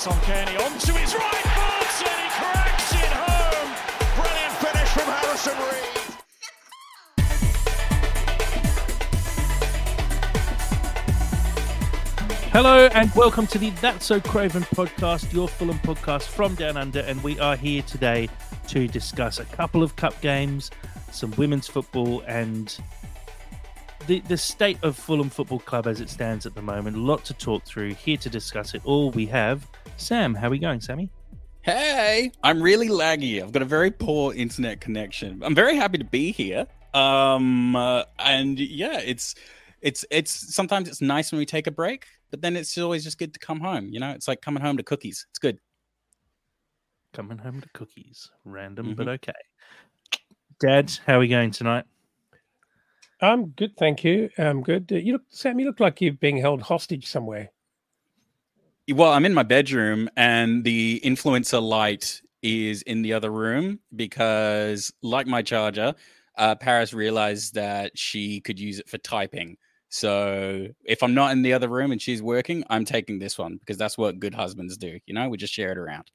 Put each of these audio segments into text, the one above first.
Son Cairney onto his right foot and he cracks it home. Brilliant finish from Harrison Reed. Hello and welcome to the That's So Craven podcast, your Fulham podcast from Down Under, and we are here today to discuss a couple of cup games, some women's football, and the the state of Fulham Football Club as it stands at the moment. A lot to talk through. Here to discuss it all, we have Sam. How are we going, Sammy? Hey, I'm really laggy. I've got a very poor internet connection. I'm very happy to be here. Um, uh, and yeah, it's it's it's sometimes it's nice when we take a break, but then it's always just good to come home. You know, it's like coming home to cookies. It's good. Coming home to cookies. Random, Mm-hmm. but okay. Dad, how are we going tonight? I'm good, thank you. I'm good. Uh, You look, Sam. You look like you're being held hostage somewhere. Well, I'm in my bedroom, and the influencer light is in the other room because, like my charger, uh, Paris realized that she could use it for typing. So if I'm not in the other room and she's working, I'm taking this one because that's what good husbands do. You know, we just share it around.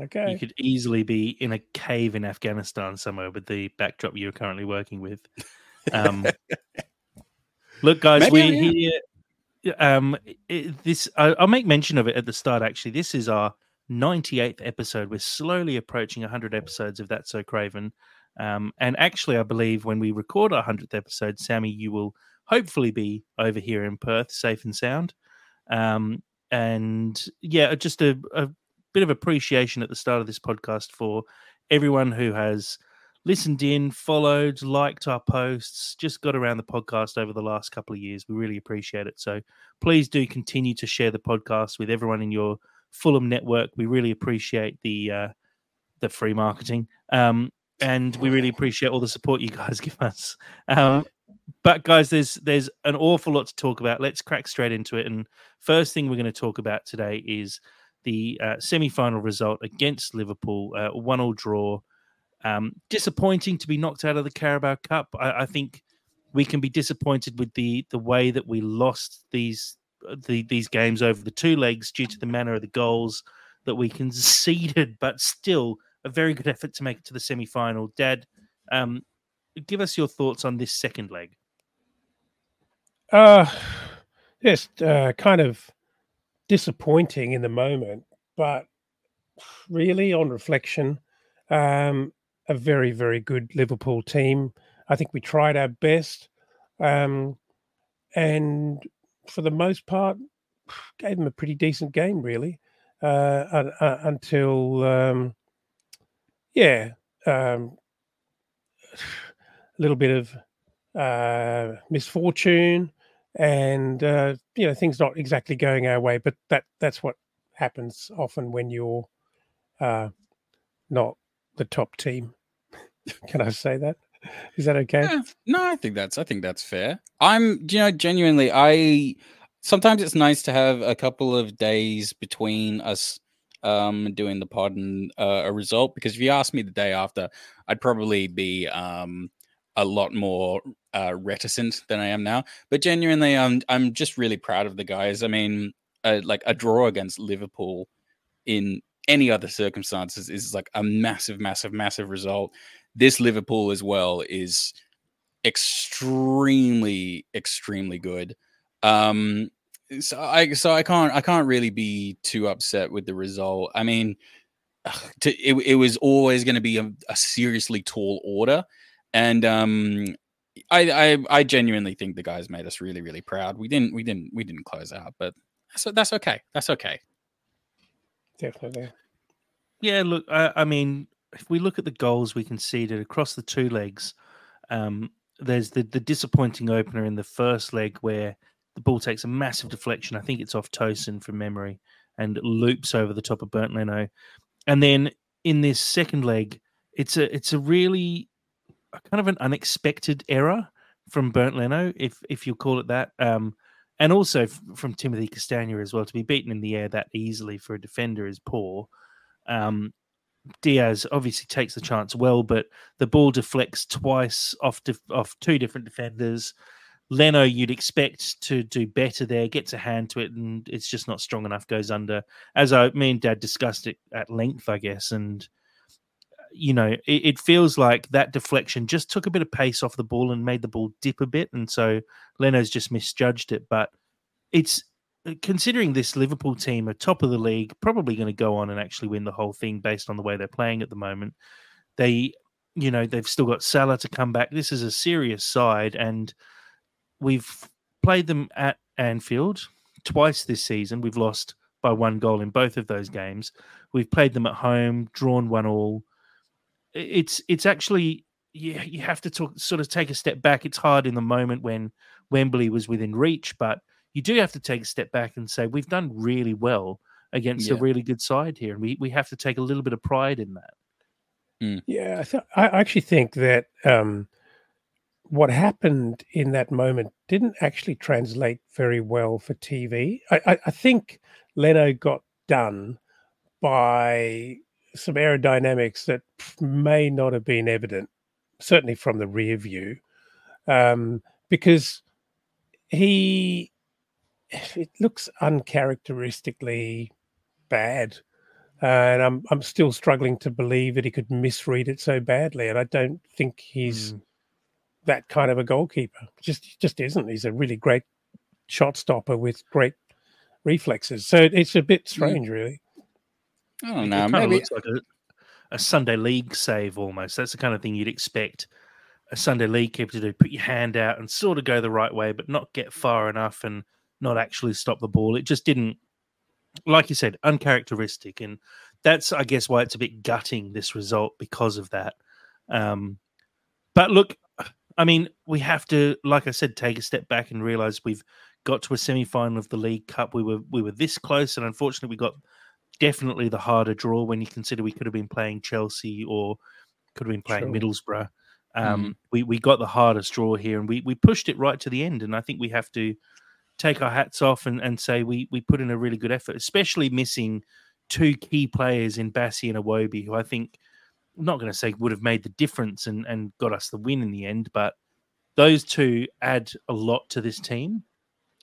Okay. You could easily be in a cave in Afghanistan somewhere with the backdrop you're currently working with. Um, look, guys, Maybe we're I here. Um, it, this I, I'll make mention of it at the start. Actually, this is our 98th episode. We're slowly approaching 100 episodes of That's So Craven. Um, and actually, I believe when we record our 100th episode, Sammy, you will hopefully be over here in Perth, safe and sound. Um, and yeah, just a, a bit of appreciation at the start of this podcast for everyone who has listened in, followed, liked our posts, just got around the podcast over the last couple of years. We really appreciate it. So please do continue to share the podcast with everyone in your Fulham network. We really appreciate the uh, the free marketing. Um, and we really appreciate all the support you guys give us. Um, but guys, there's there's an awful lot to talk about. Let's crack straight into it. And first thing we're going to talk about today is the uh, semi-final result against Liverpool, uh, one-all draw. Um, disappointing to be knocked out of the Carabao Cup. I, I think we can be disappointed with the the way that we lost these the, these games over the two legs due to the manner of the goals that we conceded, but still a very good effort to make it to the semi-final. Dad, um, give us your thoughts on this second leg. Uh, just uh, kind of disappointing in the moment, but really, on reflection, um, a very, very good Liverpool team. I think we tried our best, um, and for the most part, gave them a pretty decent game, really, uh, uh, until um, yeah, um, a little bit of uh, misfortune and uh, you know things not exactly going our way but that that's what happens often when you're uh, not the top team can i say that? Is that okay? Yeah, no, I think that's I think that's fair. I'm you know genuinely I sometimes it's nice to have a couple of days between us um doing the pod and uh, a result because if you ask me the day after I'd probably be um a lot more uh, reticent than I am now. But genuinely I'm I'm just really proud of the guys. I mean uh, like a draw against Liverpool in any other circumstances is like a massive massive massive result this Liverpool as well is extremely extremely good. Um so i so i can't i can't really be too upset with the result. I mean to, it, it was always going to be a, a seriously tall order. And um I, I i genuinely think the guys made us really really proud. We didn't we didn't we didn't close out but that's that's okay. That's okay. Definitely. Yeah, look, I, I mean, if we look at the goals we conceded across the two legs, um, there's the, the disappointing opener in the first leg where the ball takes a massive deflection. I think it's off Tosin from memory and loops over the top of Bernd Leno. And then in this second leg, it's a it's a really a kind of an unexpected error from Bernd Leno, if if you call it that. Um, and also f- from Timothy Castagne as well. To be beaten in the air that easily for a defender is poor. Um, Diaz obviously takes the chance well, but the ball deflects twice off off two different defenders. Leno, you'd expect to do better there, gets a hand to it, and it's just not strong enough, goes under. As I, me and Dad discussed it at length, I guess, and you know, it, it, feels like that deflection just took a bit of pace off the ball and made the ball dip a bit, and so Leno's just misjudged it. But it's Uh, considering this Liverpool team are top of the league, probably going to go on and actually win the whole thing based on the way they're playing at the moment. They, you know, they've still got Salah to come back. This is a serious side, and we've played them at Anfield twice this season. We've lost by one goal in both of those games. We've played them at home, drawn one all. It's it's actually you, you have to talk, sort of take a step back. It's hard in the moment when Wembley was within reach, but you do have to take a step back and say we've done really well against yeah. a really good side here, and we we have to take a little bit of pride in that. Mm. Yeah, I, th- I actually think that um, what happened in that moment didn't actually translate very well for TV. I, I, I think Leno got done by some aerodynamics that may not have been evident, certainly from the rear view, um, because he it looks uncharacteristically bad. Uh, and I'm I'm still struggling to believe that he could misread it so badly. And I don't think he's mm that kind of a goalkeeper. Just just isn't. He's a really great shot stopper with great reflexes. So it's a bit strange, really. I don't know. It maybe looks like a, a, Sunday league save almost. That's the kind of thing you'd expect a Sunday league keeper to do: put your hand out and sort of go the right way, but not get far enough and not actually stop the ball. It just didn't, like you said, uncharacteristic, and that's I guess why it's a bit gutting this result because of that. Um, but look, I mean, we have to, like I said, take a step back and realize we've got to a semi final of the League Cup. We were we were this close, and unfortunately, we got definitely the harder draw when you consider we could have been playing Chelsea or could have been playing sure. Middlesbrough. Um, mm. We we got the hardest draw here, and we we pushed it right to the end. And I think we have to take our hats off and, and say we we put in a really good effort, especially missing two key players in Bassey and Iwobi, who I think I'm not going to say would have made the difference and, and got us the win in the end, but those two add a lot to this team.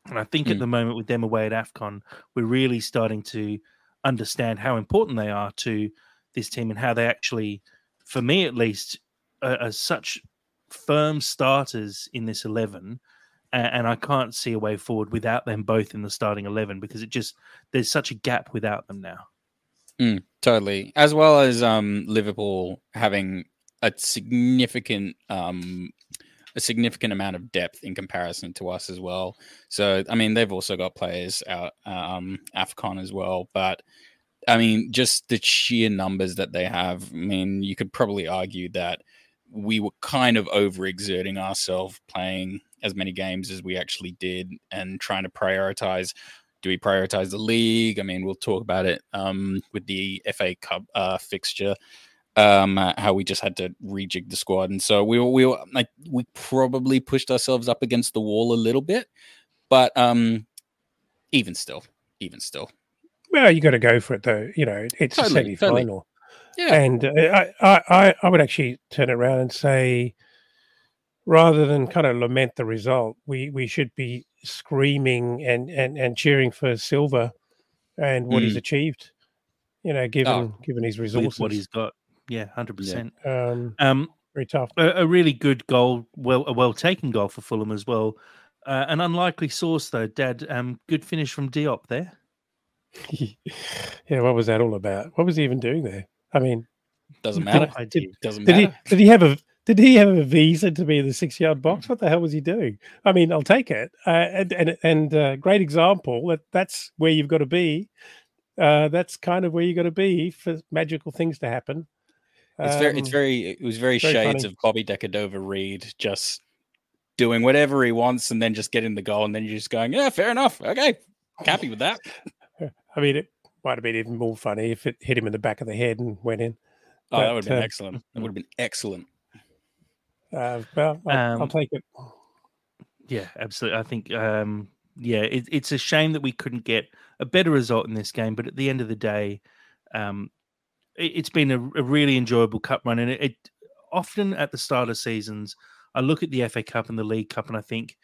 And I think mm. at hmm. the moment with them away at AFCON, we're really starting to understand how important they are to this team and how they actually, for me at least, are, are such firm starters in this 11 and I can't see a way forward without them both in the starting 11 because it just there's such a gap without them now. Mm, totally. As well as um, Liverpool having a significant um, a significant amount of depth in comparison to us as well. So I mean, they've also got players out um, Afcon as well, but I mean, just the sheer numbers that they have. I mean, you could probably argue that we were kind of overexerting ourselves playing as many games as we actually did and trying to prioritize do we prioritize the league? I mean, we'll talk about it um, with the FA Cup uh, fixture, um, how we just had to rejig the squad, and so we we were, like we probably pushed ourselves up against the wall a little bit, but um, even still, even still, well, you got to go for it though. You know, it's totally, a semi final. Totally. Yeah, and uh, I, I I would actually turn it around and say rather than kind of lament the result, we we should be screaming and and and cheering for Silva and what mm. he's achieved. You know, given oh, given his resources, what he's got. Yeah, hundred yeah. percent. Um, um, very tough. A, a, really good goal, well, a well taken goal for Fulham as well. Uh, an unlikely source though, Dad. Um, good finish from Diop there. yeah, what was that all about? What was he even doing there? I mean, doesn't matter. Did, doesn't did matter. He, did he have a did he have a visa to be in the six yard box? What the hell was he doing? I mean, I'll take it. Uh, and and, and uh, great example that that's where you've got to be. Uh, that's kind of where you've got to be for magical things to happen. It's very, it's um, very, it was very, very shades funny. of Bobby De Cordova-Reid just doing whatever he wants and then just getting the goal and then you're just going, yeah, fair enough. Okay, happy with that. I mean, it might have been even more funny if it hit him in the back of the head and went in. Oh, but, that would have been uh, excellent. That would have been excellent. Uh, well, I'll, um, I'll, take it. Yeah, absolutely. I think, um, yeah, it, it's a shame that we couldn't get a better result in this game. But at the end of the day, um, it, has been a, a, really enjoyable cup run, and it, it often at the start of seasons, I look at the FA Cup and the League Cup, and I think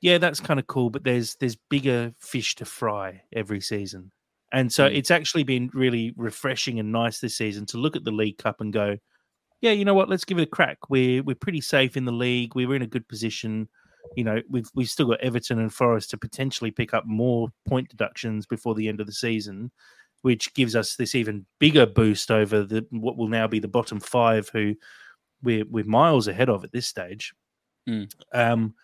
yeah, that's kind of cool, but there's there's bigger fish to fry every season. And so Mm. it's actually been really refreshing and nice this season to look at the League Cup and go, yeah, you know what, let's give it a crack. We're we're pretty safe in the league. We were in a good position. You know, we've we've still got Everton and Forest to potentially pick up more point deductions before the end of the season, which gives us this even bigger boost over the what will now be the bottom five, who we're we're miles ahead of at this stage. Mm. Um,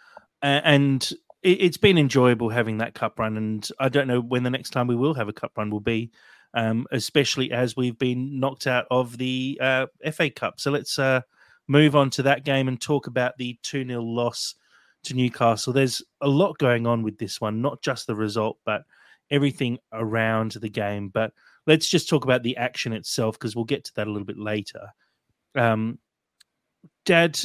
and it, it's been enjoyable having that cup run, and I don't know when the next time we will have a cup run will be, um, especially as we've been knocked out of the uh, FA Cup. So let's uh, move on to that game and talk about the 2 0 loss to Newcastle. There's a lot going on with this one, not just the result, but everything around the game. But let's just talk about the action itself because we'll get to that a little bit later. Um, Dad,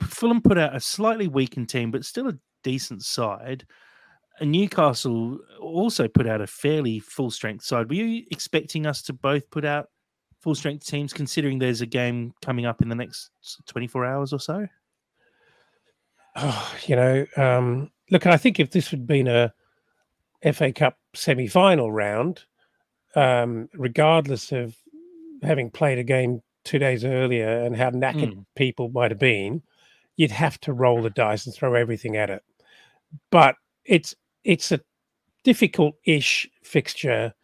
Fulham put out a slightly weakened team, but still a decent side. And Newcastle also put out a fairly full strength side. Were you expecting us to both put out full strength teams, considering there's a game coming up in the next 24 hours or so? Oh, you know, um, look, I think if this had been a FA Cup semi final round, um, regardless of having played a game two days earlier and how knackered Mm. people might have been, you'd have to roll the dice and throw everything at it. But it's it's a difficult-ish fixture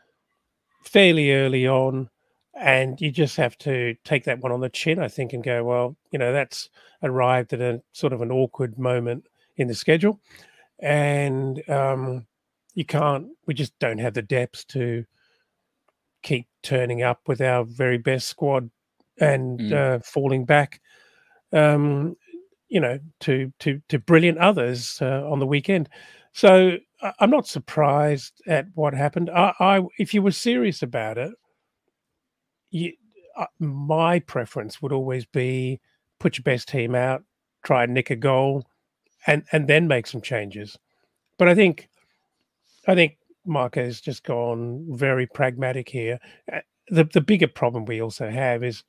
fairly early on, and you just have to take that one on the chin, I think, and go, well, you know, that's arrived at a sort of an awkward moment in the schedule, and um, you can't. We just don't have the depth to keep turning up with our very best squad and Mm. uh, falling back. Um, you know, to to to brilliant others uh, on the weekend. So I'm not surprised at what happened. I, I if you were serious about it, you, uh, my preference would always be put your best team out, try and nick a goal, and and then make some changes. But I think, I think Marco has just gone very pragmatic here. Uh, The the bigger problem we also have is,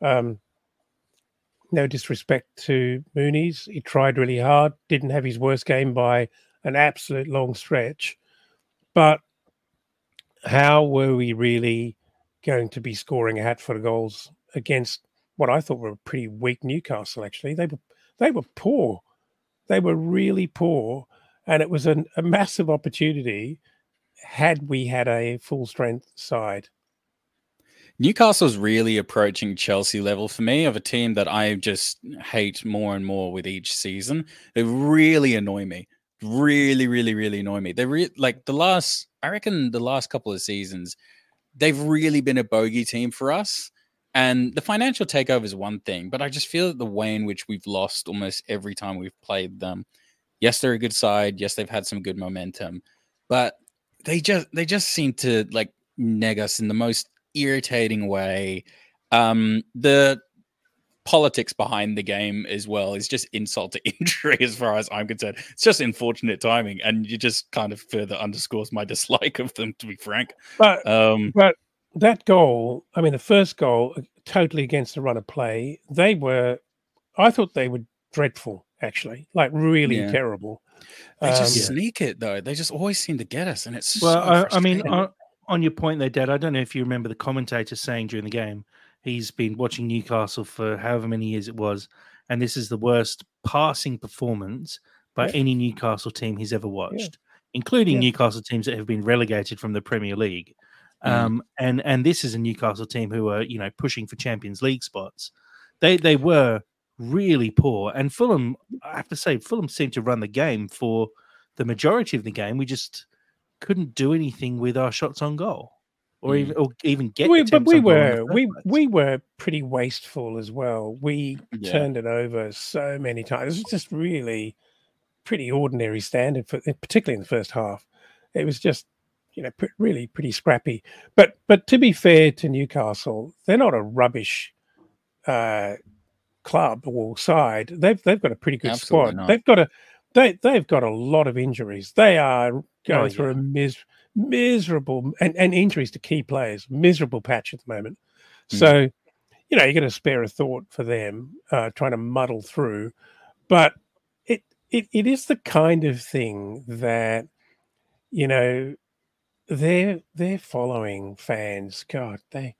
um, no disrespect to Muniz, he tried really hard, didn't have his worst game by an absolute long stretch, but how were we really going to be scoring a hatful of goals against what I thought were a pretty weak Newcastle? Actually, they were they were poor, they were really poor, and it was an, a massive opportunity had we had a full strength side. Newcastle's really approaching Chelsea level for me of a team that I just hate more and more with each season. They really annoy me. Really, really, really annoy me. They re- like the last, I reckon the last couple of seasons, they've really been a bogey team for us. And the financial takeover is one thing, but I just feel that the way in which we've lost almost every time we've played them. Yes, they're a good side. Yes, they've had some good momentum, but they just they just seem to like neg us in the most irritating way. Um, the politics behind the game as well is just insult to injury as far as I'm concerned. It's just unfortunate timing, and you just kind of further underscores my dislike of them, to be frank. But Um, But that goal, I mean, the first goal, uh, totally against the run of play, they were, I thought they were dreadful, actually, like really Yeah. terrible. they just Um, sneak it though. They just always seem to get us, and it's Well, so I, I mean, frustrating. On, your point there, Dad, I don't know if you remember the commentator saying during the game, he's been watching Newcastle for however many years it was, and this is the worst passing performance by Yeah. any Newcastle team he's ever watched, including Yeah. Newcastle teams that have been relegated from the Premier League. Mm. Um, and and this is a Newcastle team who are you know pushing for Champions League spots. They they were really poor, and Fulham. I have to say, Fulham seemed to run the game for the majority of the game. We just couldn't do anything with our shots on goal, or Mm. even or even get. we, but we on goal in the were we place. we were pretty wasteful as well. We Yeah. turned it over so many times. It was just really pretty ordinary standard for, particularly in the first half. It was just you know pr- really pretty scrappy. But but to be fair to Newcastle, they're not a rubbish uh, club or side. They've they've got a pretty good Absolutely squad. not. They've got a they they've got a lot of injuries. They are going Oh, through yeah. a mis- miserable and, and injuries to key players. Miserable patch at the moment. Mm. So, you know, you're going to spare a thought for them uh, trying to muddle through. But it it, it is the kind of thing that you know they're they're following fans. God, they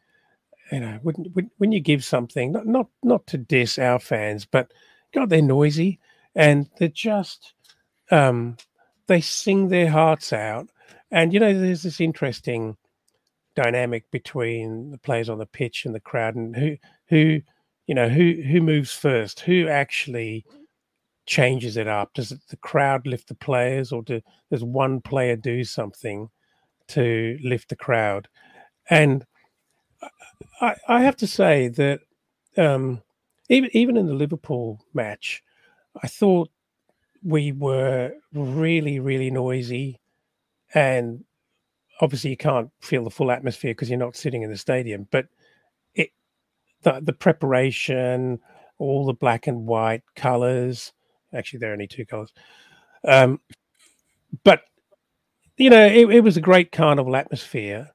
you know when when, when you give something not, not not to diss our fans, but God, they're noisy and they're just um they sing their hearts out. And you know, there's this interesting dynamic between the players on the pitch and the crowd and who who you know who who moves first who actually changes it up does the crowd lift the players or do, does one player do something to lift the crowd and i i have to say that um even even in the liverpool match i thought we were really really noisy and obviously you can't feel the full atmosphere because you're not sitting in the stadium but it the, the preparation all the black and white colors actually there are only two colors um, but you know it, it was a great carnival atmosphere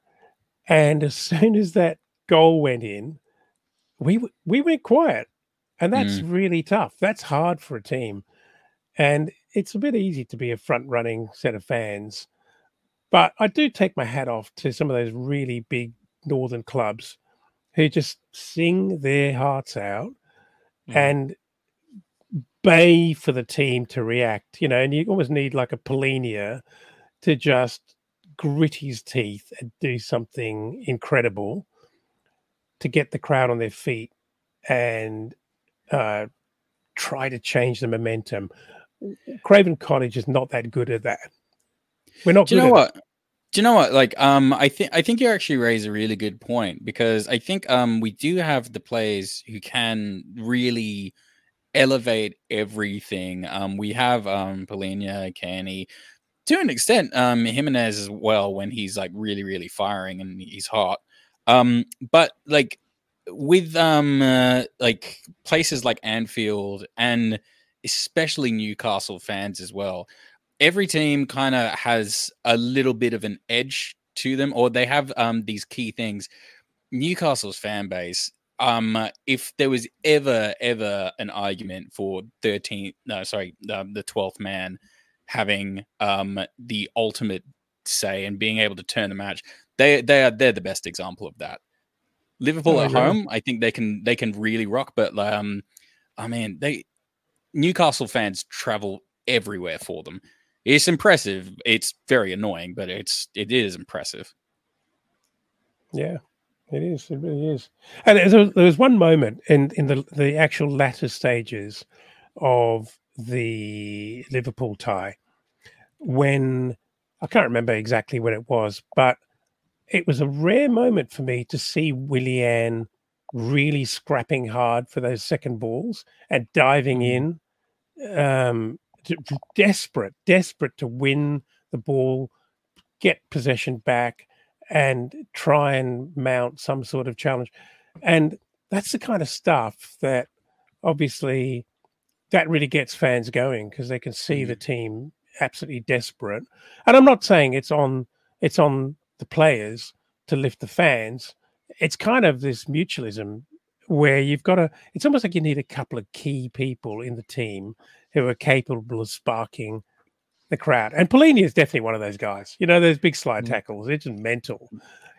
and as soon as that goal went in we we went quiet and that's mm. really tough that's hard for a team and it's a bit easy to be a front running set of fans but I do take my hat off to some of those really big northern clubs who just sing their hearts out mm. and bay for the team to react, you know, and you almost need like a Palhinha to just grit his teeth and do something incredible to get the crowd on their feet and uh, try to change the momentum. Craven Cottage is not that good at that. We're not. Do you know what? Do you know what? Like, um, I think I think you actually raise a really good point because I think um we do have the players who can really elevate everything. Um, we have um Palhinha, Cairney, to an extent, um Jimenez as well when he's like really, really firing and he's hot. Um, but like with um uh, like places like Anfield and especially Newcastle fans as well every team kind of has a little bit of an edge to them, or they have um, these key things. Newcastle's fan base, um, if there was ever, ever an argument for 13, no, sorry, um, the 12th man having um, the ultimate say and being able to turn the match, they, they are, they're the best example of that. Liverpool oh, at home, I think they can, they can really rock, but, um, I mean, they, Newcastle fans travel everywhere for them. It's impressive. It's very annoying, but it's it is impressive. Yeah, it is. It really is. And there was, one moment in in the the actual latter stages of the Liverpool tie when I can't remember exactly when it was, but it was a rare moment for me to see Willian really scrapping hard for those second balls and diving mm. in um, desperate, desperate to win the ball, get possession back, and try and mount some sort of challenge. And that's the kind of stuff that obviously that really gets fans going because they can see the mm. team absolutely desperate. And I'm not saying it's on it's on the players to lift the fans. It's kind of this mutualism where you've got a it's almost like you need a couple of key people in the team who are capable of sparking the crowd. And Palhinha is definitely one of those guys. You know, those big slide mm. tackles, they're just mental.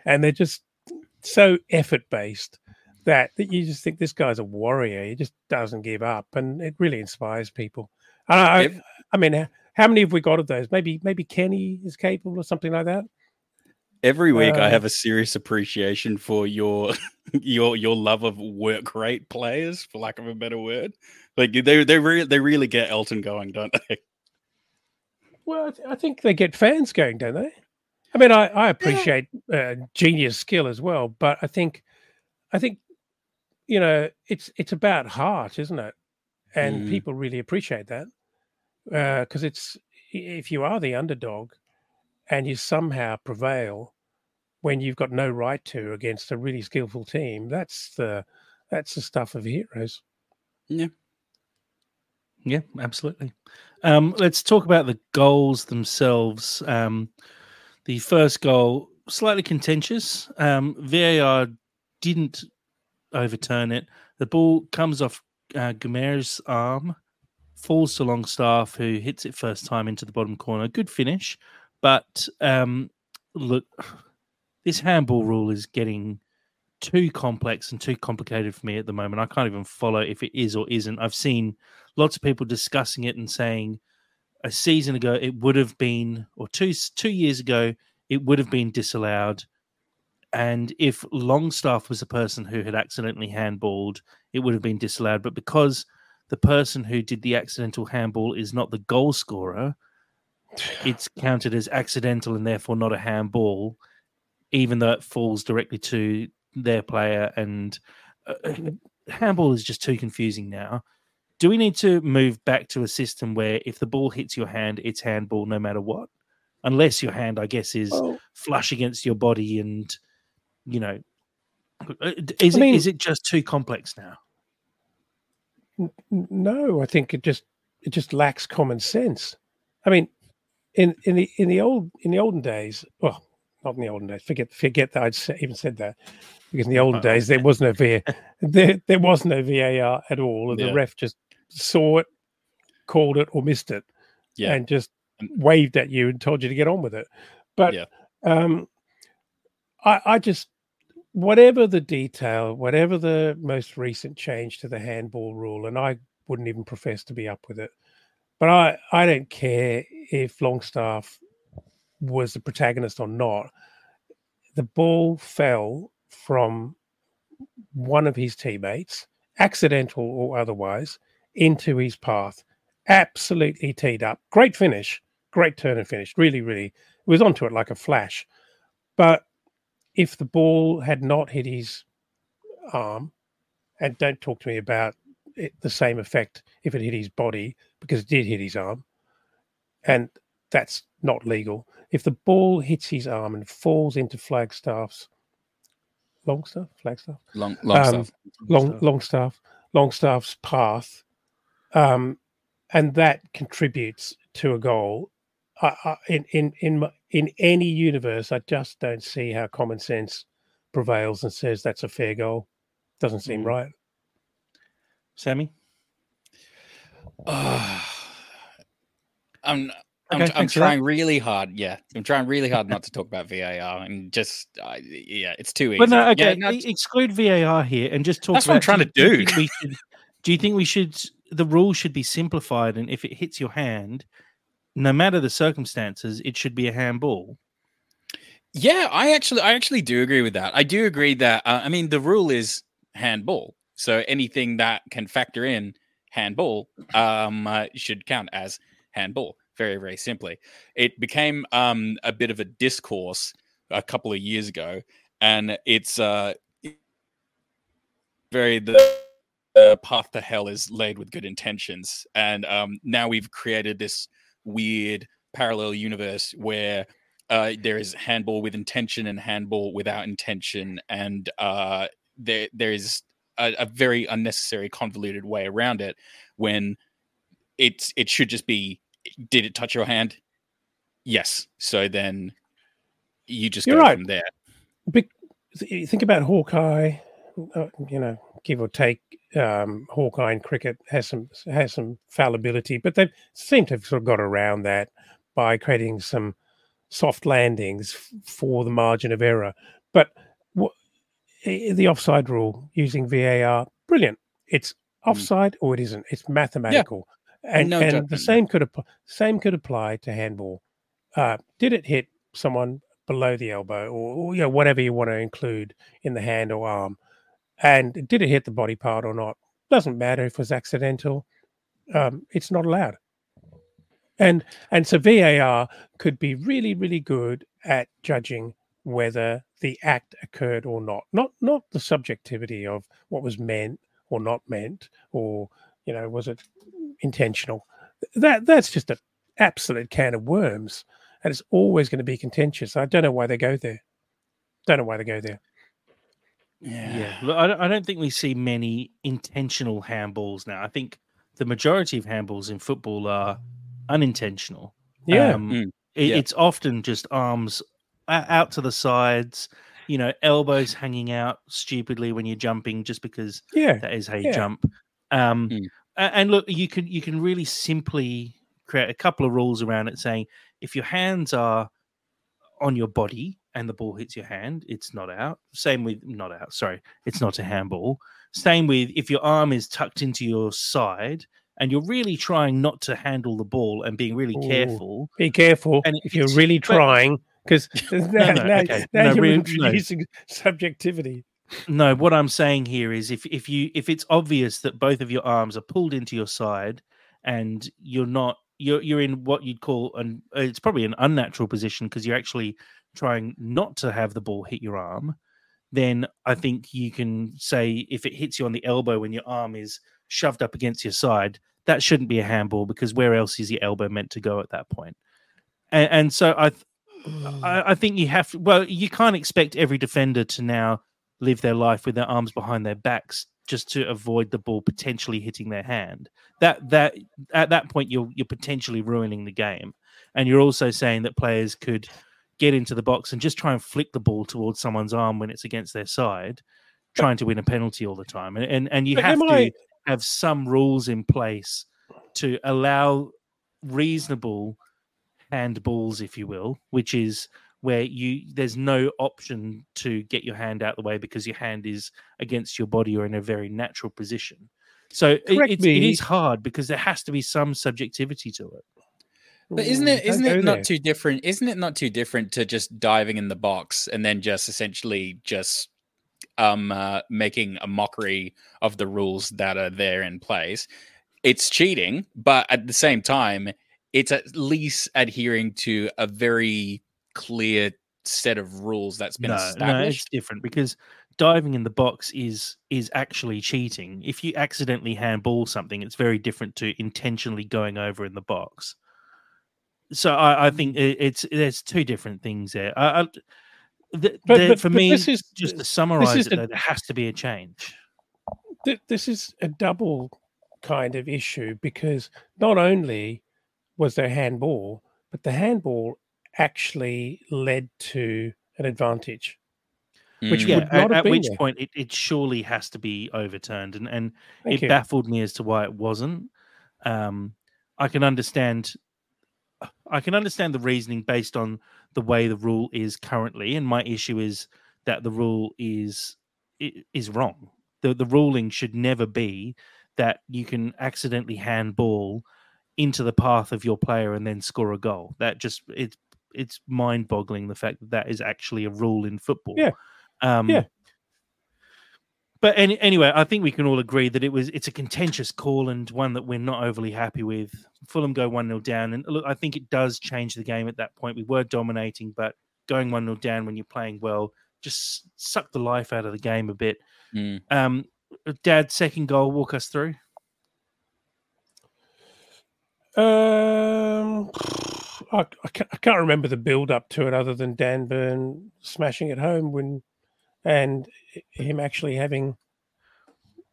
And they're just so effort based that, that you just think this guy's a warrior. He just doesn't give up. And it really inspires people. I, I, I mean, how many have we got of those? Maybe maybe Kenny is capable or something like that. Every week, uh, I have a serious appreciation for your your your love of work rate players, for lack of a better word. Like they they really they really get Elton going, don't they? Well, I think they get fans going, don't they? I mean, I I appreciate uh, genius skill as well, but I think I think you know it's it's about heart, isn't it? And mm. people really appreciate that because uh, it's if you are the underdog and you somehow prevail when you've got no right to against a really skillful team, that's the that's the stuff of heroes. Yeah. Yeah, absolutely. Um, let's talk about the goals themselves. Um, the first goal, slightly contentious. Um, VAR didn't overturn it. The ball comes off uh, Guimaraes' arm falls to Longstaff, who hits it first time into the bottom corner. Good finish, but um, look, this handball rule is getting too complex and too complicated for me at the moment. I can't even follow if it is or isn't. I've seen lots of people discussing it and saying a season ago it would have been, or two two years ago it would have been disallowed. And if Longstaff was the person who had accidentally handballed, it would have been disallowed. But because the person who did the accidental handball is not the goal scorer, it's counted as accidental and therefore not a handball, even though it falls directly to their player. And uh, handball is just too confusing now. Do we need to move back to a system where if the ball hits your hand, it's handball no matter what? Unless your hand, I guess, is Oh. flush against your body and, you know, uh, is, I mean- it, is it just too complex now? N- No, I think it just it just lacks common sense. I mean, in in the in the old in the olden days, well, not in the olden days. Forget forget that I'd sa- even said that because in the olden days there was no VAR, there there was no VAR at all, and Yeah. the ref just saw it, called it, or missed it, Yeah. and just waved at you and told you to get on with it. But Yeah. um, I I just whatever the detail, whatever the most recent change to the handball rule, and I wouldn't even profess to be up with it. But I, I don't care if Longstaff was the protagonist or not. The ball fell from one of his teammates, accidental or otherwise, into his path. Absolutely teed up. Great finish. Great turn and finish. Really, really. It was onto it like a flash. But if the ball had not hit his arm, and don't talk to me about it, the same effect if it hit his body, because it did hit his arm, and that's not legal. If the ball hits his arm and falls into Flagstaff's Longstaff, Flagstaff, Long, long Um, long Longstaff. Longstaff, Longstaff's path, um, and that contributes to a goal. I, I, in in in my- in any universe, I just don't see how common sense prevails and says that's a fair goal. Doesn't seem Mm. right. Sammy? I'm I'm, Okay, I'm thanks for that. trying really hard. Yeah, I'm trying really hard not to talk about VAR and just uh, yeah, it's too easy. But no, okay, Yeah, no, exclude VAR here and just talk. That's what I'm about- trying to you do. think we should, do you think we should? The rule should be simplified, and if it hits your hand, no matter the circumstances, it should be a handball. Yeah, I actually I actually do agree with that. I do agree that uh, I mean the rule is handball. So anything that can factor in handball um uh, should count as handball. Very very simply. It became um a bit of a discourse a couple of years ago and it's uh very the the path to hell is laid with good intentions and um now we've created this weird parallel universe where uh, there is handball with intention and handball without intention, and uh, there there is a, a very unnecessary convoluted way around it when it's it should just be did it touch your hand? Yes. So then you just You're go right. from there. You think about Hawkeye, uh, you know, give or take. Um, Hawkeye in cricket has some has some fallibility, but they seem to have sort of got around that by creating some soft landings f- for the margin of error. But the offside rule using VAR, brilliant. It's offside or it isn't. It's mathematical, and No and judgment, the same could apply. Same could apply to handball. Uh, did it hit someone below the elbow, or, or you know whatever you want to include in the hand or arm? And did it hit the body part or not? Doesn't matter if it was accidental. Um, it's not allowed. And and so VAR could be really really good at judging whether the act occurred or not. Not not the subjectivity of what was meant or not meant, or you know was it intentional. That that's just an absolute can of worms, and it's always going to be contentious. I don't know why they go there. Don't know why they go there. Yeah, look, I don't, I don't think we see many intentional handballs now. I think the majority of handballs in football are unintentional. Yeah, Um, Mm, it- yeah. It's often just arms o- out to the sides, you know, elbows hanging out stupidly when you're jumping, just because yeah. that is how you Yeah. jump. Um, Mm. And look, you can you can really simply create a couple of rules around it, saying if your hands are on your body and the ball hits your hand, it's not out. Same with not out. Sorry, it's not a handball. Same with if your arm is tucked into your side and you're really trying not to handle the ball and being really Ooh. careful. Be careful And if you're it's- really but- trying, because now, no, now, okay. now No, you're no. introducing subjectivity. No, what I'm saying here is if if you if it's obvious that both of your arms are pulled into your side and you're not you're you're in what you'd call an it's probably an unnatural position because you're actually trying not to have the ball hit your arm, then I think you can say if it hits you on the elbow when your arm is shoved up against your side, that shouldn't be a handball because where else is your elbow meant to go at that point? And, and so I, th- I I think you have to, well, you can't expect every defender to now live their life with their arms behind their backs just to avoid the ball potentially hitting their hand. That that at that point you're you're potentially ruining the game. And you're also saying that players could get into the box and just try and flick the ball towards someone's arm when it's against their side, trying to win a penalty all the time. And and, and you But have to I- have some rules in place to allow reasonable handballs, if you will, which is where you there's no option to get your hand out the way because your hand is against your body or in a very natural position. So it, Correct it's, it me. hard because there has to be some subjectivity to it. But isn't it isn't it not there. too different? Isn't it not too different to just diving in the box and then just essentially just um uh, making a mockery of the rules that are there in place? It's cheating, but at the same time, it's at least adhering to a very clear set of rules that's been no, no, it's established. different because diving in the box is is actually cheating. If you accidentally handball something, it's very different to intentionally going over in the box. So I, I think mm. it, it's there's two different things there. I, I, the, But- the- but- for but me, this is- just to summarize it, a- though, there has to be a change. th- this is a double kind of issue because not only was their handball, but the handball actually led to an advantage. which Mm. Yeah, would at, not have at been which there. point it, it surely has to be overturned, and and Thank it you. baffled me as to why it wasn't. Um, I can understand. I can understand the reasoning based on the way the rule is currently, and my issue is that the rule is is wrong. the The ruling should never be that you can accidentally handball into the path of your player and then score a goal. That just it's it's mind boggling the fact that that is actually a rule in football. Yeah. Um, Yeah. But any, anyway, I think we can all agree that it was it's a contentious call and one that we're not overly happy with. Fulham go one 0 down, and look, I think it does change the game at that point. We were dominating, but going one 0 down when you're playing well just suck the life out of the game a bit. Mm. Um, Dad, second goal, walk us through. Um, I, I, can't, I can't remember the build up to it other than Dan Burn smashing it home when, and him actually having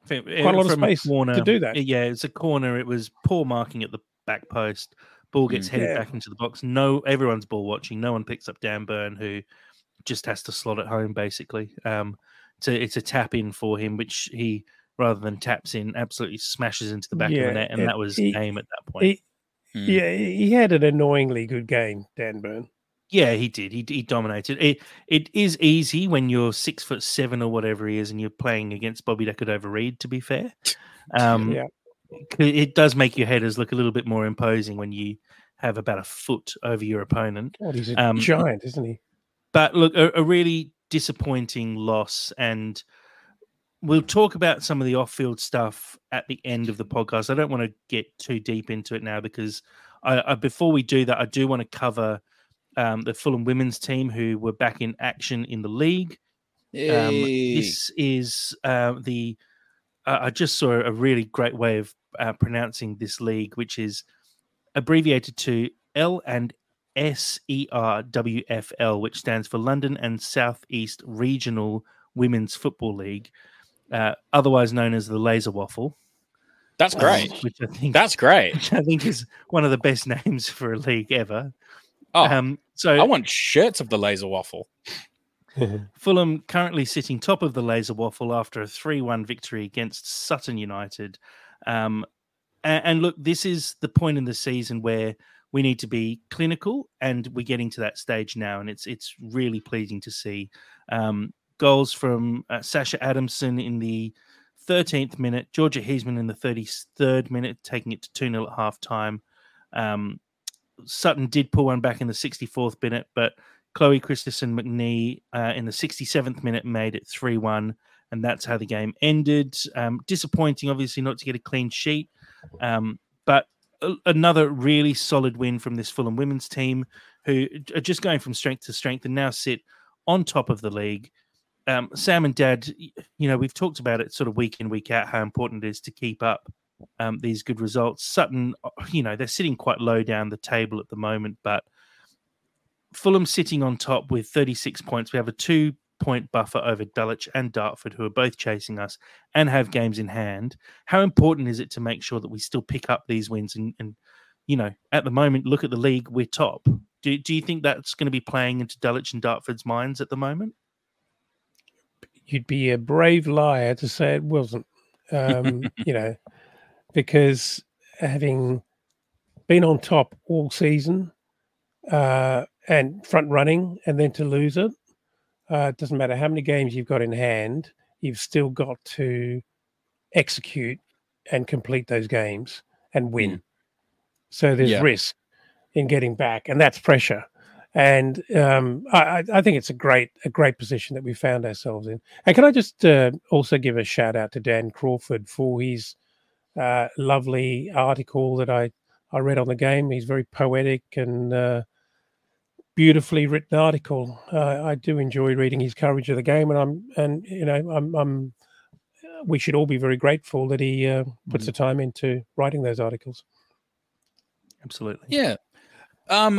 Quite a lot of space to do that. Yeah, it's a corner. It was poor marking at the back post. Ball gets Mm. headed Yeah. back into the box. No, everyone's ball watching. No one picks up Dan Burn, who just has to slot it home. Basically, um, a it's a tap in for him, which he rather than taps in, absolutely smashes into the back of the net, and it- that was he- game at that point. he, Mm. yeah he had an annoyingly good game, Dan Burn. Yeah, he did. He, he dominated. It it is easy when you're six foot seven or whatever he is, and you're playing against Bobby De Cordova-Reid. To be fair, um, Yeah. it does make your headers look a little bit more imposing when you have about a foot over your opponent. God, he's a Um, giant, isn't he? But look, a, a really disappointing loss, and we'll talk about some of the off-field stuff at the end of the podcast. I don't want to get too deep into it now because I, I before we do that, I do want to cover um, the Fulham women's team who were back in action in the league. Um, this is uh, the. Uh, I just saw a really great way of uh, pronouncing this league, which is abbreviated to L and S E R W F L, which stands for London and Southeast Regional Women's Football League, uh, otherwise known as the Laser Waffle. That's um, great. which I think That's great. which I think is one of the best names for a league ever. Oh, Um, so I want shirts of the laser waffle. Fulham currently sitting top of the laser waffle after a 3 1 victory against Sutton United. Um, And, and look, this is the point in the season where we need to be clinical, and we're getting to that stage now, and it's it's really pleasing to see um, goals from uh, Sasha Adamson in the 13th minute, Georgia Heisman in the 33rd minute, taking it to 2 0 at half time. Um, Sutton did pull one back in the 64th minute, but Chloe Christensen McNee uh, in the 67th minute made it 3 1, and that's how the game ended. Um, disappointing, obviously, not to get a clean sheet, um, but another really solid win from this Fulham women's team who are just going from strength to strength and now sit on top of the league. Um, Sam and Dad, you know, we've talked about it sort of week in, week out, how important it is to keep up um, these good results. Sutton, uh, you know, they're sitting quite low down the table at the moment, but Fulham sitting on top with 36 points. We have a two point buffer over Dulwich and Dartford, who are both chasing us and have games in hand. How important is it to make sure that we still pick up these wins? And, and you know, at the moment, look at the league, we're top. Do, do you think that's going to be playing into Dulwich and Dartford's minds at the moment? You'd be a brave liar to say it wasn't. Um, you know, because having been on top all season uh, and front running, and then to lose it, uh, it doesn't matter how many games you've got in hand, you've still got to execute and complete those games and win. Mm. So there's Yeah. risk in getting back, and that's pressure. And um, I, I- I think it's a great a great position that we found ourselves in. And can I just uh, also give a shout out to Dan Crawford for his uh, lovely article that I I read on the game. He's very poetic and uh, beautifully written article. Uh, I do enjoy reading his coverage of the game, and I'm and you know I'm I'm uh, we should all be very grateful that he uh, puts Mhm. the time into writing those articles. Absolutely. Yeah. Um.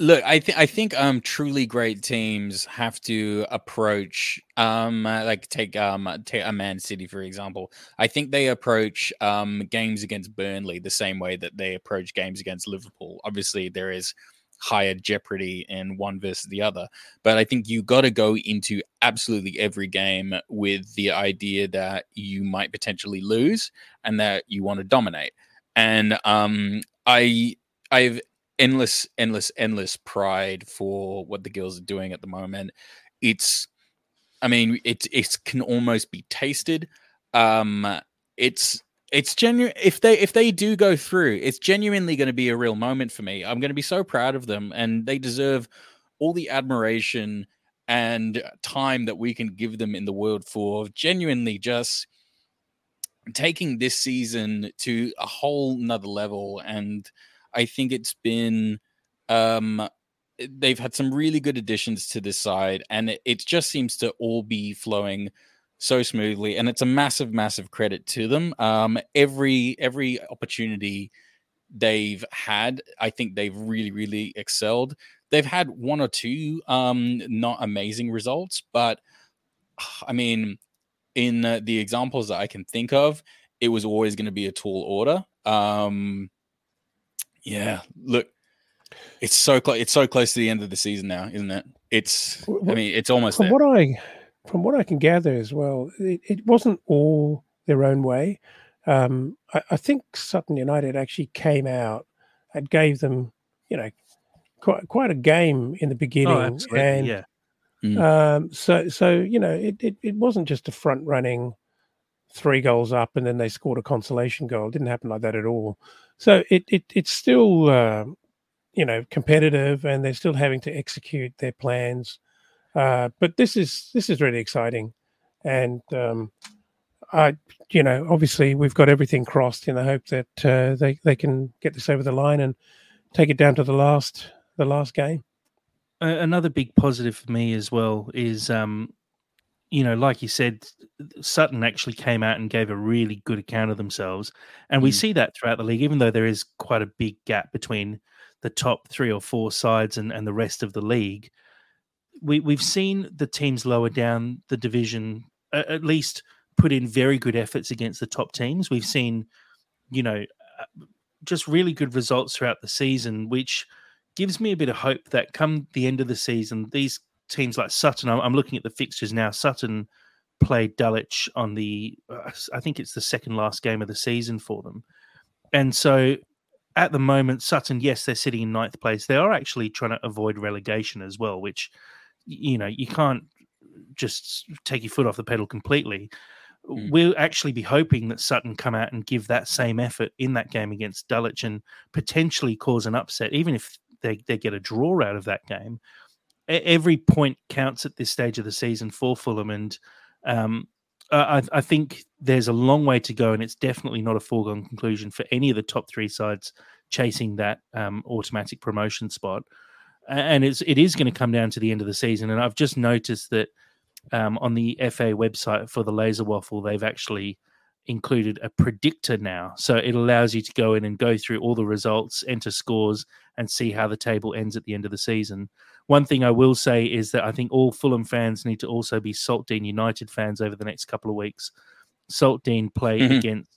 Look, I think I think um truly great teams have to approach um like take um take a Man City for example. I think they approach um games against Burnley the same way that they approach games against Liverpool. Obviously, there is higher jeopardy in one versus the other, but I think you got to go into absolutely every game with the idea that you might potentially lose and that you want to dominate. And um, I I've endless, endless, endless pride for what the girls are doing at the moment. It's, I mean, it it can almost be tasted. Um, it's it's genuine. If they if they do go through, it's genuinely going to be a real moment for me. I'm going to be so proud of them, and they deserve all the admiration and time that we can give them in the world for genuinely just taking this season to a whole nother level and I think it's been um they've had some really good additions to this side and it, it just seems to all be flowing so smoothly and it's a massive massive credit to them. Um every every opportunity they've had i think they've really really excelled. They've had one or two um not amazing results but i mean in uh, the examples that i can think of it was always going to be a tall order. Um yeah, look, it's so close. It's so close to the end of the season now, isn't it? It's. Wh- I mean, it's almost From there. what I from what I can gather as well, it, it wasn't all their own way. Um, I, I think Sutton United actually came out and gave them, you know, quite quite a game in the beginning, Oh, absolutely. and yeah. um, so so you know it, it it wasn't just a front running three goals up and then they scored a consolation goal. It didn't happen like that at all. So it it it's still uh, you know competitive and they're still having to execute their plans. Uh, but this is this is really exciting, and um, I you know obviously we've got everything crossed in the hope that uh, they they can get this over the line and take it down to the last the last game. Another big positive for me as well is um you know like you said sutton actually came out and gave a really good account of themselves and we Mm. see that throughout the league even though there is quite a big gap between the top three or four sides and, and the rest of the league we, we've seen the teams lower down the division a- at least put in very good efforts against the top teams we've seen you know uh, just really good results throughout the season which gives me a bit of hope that come the end of the season, these teams like Sutton, I'm, I'm looking at the fixtures now. Sutton played Dulwich on the, uh, I think it's the second last game of the season for them. and so at the moment, Sutton, yes, they're sitting in ninth place. They are actually trying to avoid relegation as well, which you know you can't just take your foot off the pedal completely. Mm. We'll actually be hoping that Sutton come out and give that same effort in that game against Dulwich and potentially cause an upset, even if they, they get a draw out of that game. Every point counts at this stage of the season for Fulham, and um, I, I, think there's a long way to go, and it's definitely not a foregone conclusion for any of the top three sides chasing that um, automatic promotion spot. And it's it is going to come down to the end of the season, and I've just noticed that um, on the FA website for the laser waffle, they've actually included a predictor now. So it allows you to go in and go through all the results, enter scores, and see how the table ends at the end of the season. One thing I will say is that I think all Fulham fans need to also be Saltdean United fans over the next couple of weeks. Saltdean play mm-hmm. against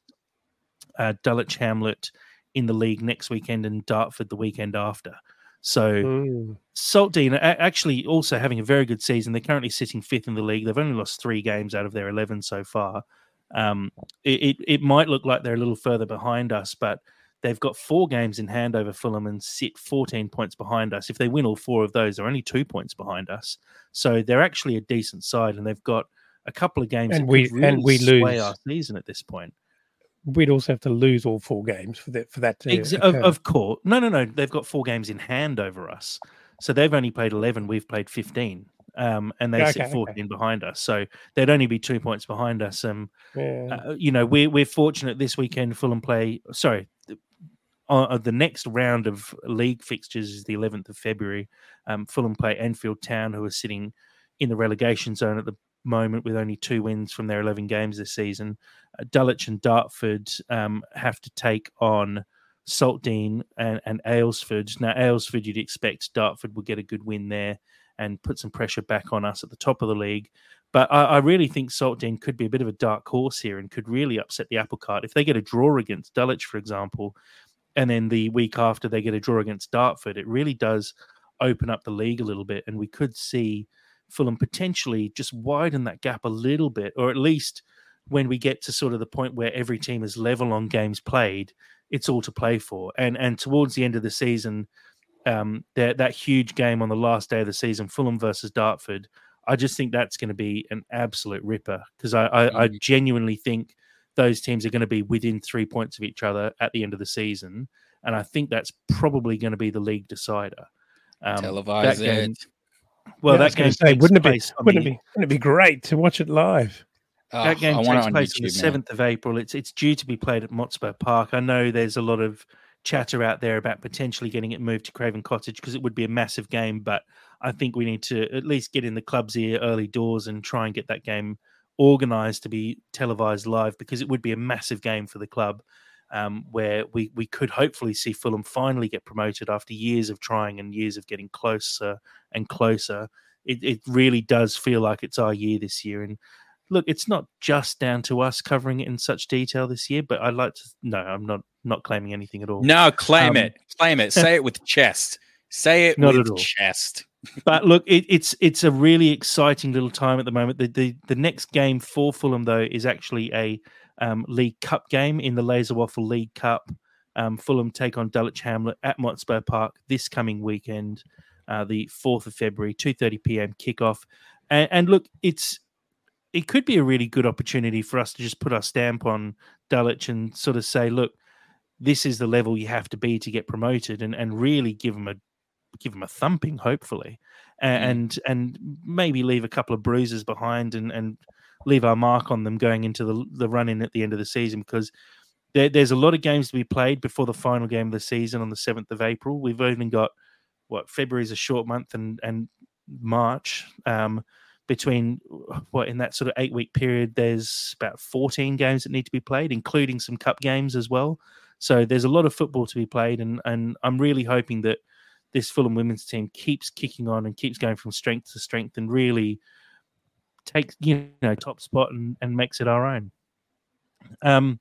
uh, Dulwich Hamlet in the league next weekend and Dartford the weekend after. So mm. Saltdean actually also having a very good season. They're currently sitting fifth in the league. They've only lost three games out of their eleven so far. Um, it, it, it might look like they're a little further behind us, but they've got four games in hand over Fulham and sit 14 points behind us. If they win all four of those, they're only two points behind us. So they're actually a decent side, and they've got a couple of games and we really and we lose. our season at this point. We'd also have to lose all four games for that for that to Ex- of, of, course. No no no. They've got four games in hand over us. So they've only played 11 we've played 15 um, and they okay, sit 14 okay. behind us. So they'd only be two points behind us. Um, yeah. uh, you know we're, we're fortunate this weekend fulham play sorry uh, the next round of league fixtures is the 11th of february um, fulham play enfield town who are sitting in the relegation zone at the moment with only two wins from their 11 games this season. Uh, Dulwich and Dartford um, have to take on Saltdean and, and Aylesford. Now, Aylesford, you'd expect Dartford would get a good win there and put some pressure back on us at the top of the league. But I, I really think Saltdean could be a bit of a dark horse here and could really upset the apple cart. If they get a draw against Dulwich, for example, and then the week after they get a draw against Dartford, it really does open up the league a little bit. And we could see Fulham potentially just widen that gap a little bit, or at least when we get to sort of the point where every team is level on games played, it's all to play for. And and towards the end of the season, um, that that huge game on the last day of the season, Fulham versus Dartford, I just think that's going to be an absolute ripper because I, I, I mm. genuinely think those teams are going to be within three points of each other at the end of the season, and I think that's probably going to be the league decider. Um, Televise game, it. Well, yeah, that game say, wouldn't it be wouldn't the, it be wouldn't it be great to watch it live? Oh, that game takes place on the seventh of April. It's it's due to be played at Motspur Park. I know there's a lot of chatter out there about potentially getting it moved to Craven Cottage because it would be a massive game. But I think we need to at least get in the club's ear early doors and try and get that game organised to be televised live because it would be a massive game for the club um, where we, we could hopefully see Fulham finally get promoted after years of trying and years of getting closer and closer. It, it really does feel like it's our year this year. And look, it's not just down to us covering it in such detail this year, but I'd like to. No, I'm not not claiming anything at all. No, claim um, it, claim it, say it with chest, say it not with chest. but look, it, it's it's a really exciting little time at the moment. The, the the next game for Fulham though is actually a um, League Cup game in the Laser Waffle League Cup. Um, Fulham take on Dulwich Hamlet at Motspur Park this coming weekend, uh, the 4th of February, 2.30 p.m. kickoff. And, and, look, it's it could be a really good opportunity for us to just put our stamp on Dulwich and sort of say, look, this is the level you have to be to get promoted and, and really give them a give them a thumping, hopefully, and, mm. and maybe leave a couple of bruises behind and and leave our mark on them going into the the run in at the end of the season because there, there's a lot of games to be played before the final game of the season on the seventh of April. We've only got what February is a short month and and March. Um, between what in that sort of eight week period, there's about 14 games that need to be played, including some cup games as well. So there's a lot of football to be played, and and I'm really hoping that this Fulham women's team keeps kicking on and keeps going from strength to strength and really takes you know top spot and, and makes it our own. Um,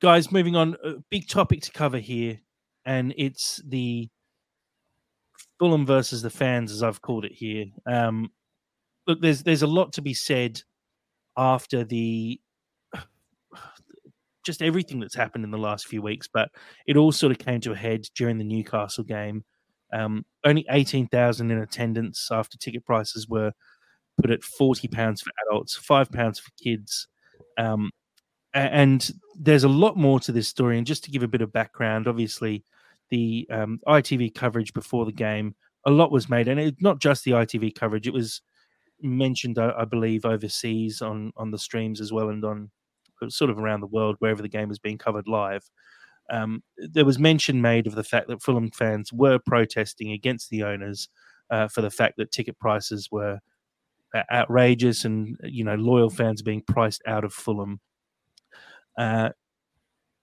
guys, moving on, a big topic to cover here, and it's the Fulham versus the fans, as I've called it here. Um, look, there's there's a lot to be said after the just everything that's happened in the last few weeks. But it all sort of came to a head during the Newcastle game. Um, only 18,000 in attendance after ticket prices were put at 40 pounds for adults, five pounds for kids. Um, and there's a lot more to this story. And just to give a bit of background, obviously, the um, ITV coverage before the game, a lot was made, and it, not just the ITV coverage. It was mentioned, I, I believe, overseas on on the streams as well, and on sort of around the world wherever the game was being covered live. Um, there was mention made of the fact that Fulham fans were protesting against the owners uh, for the fact that ticket prices were uh, outrageous, and you know loyal fans being priced out of Fulham. Uh,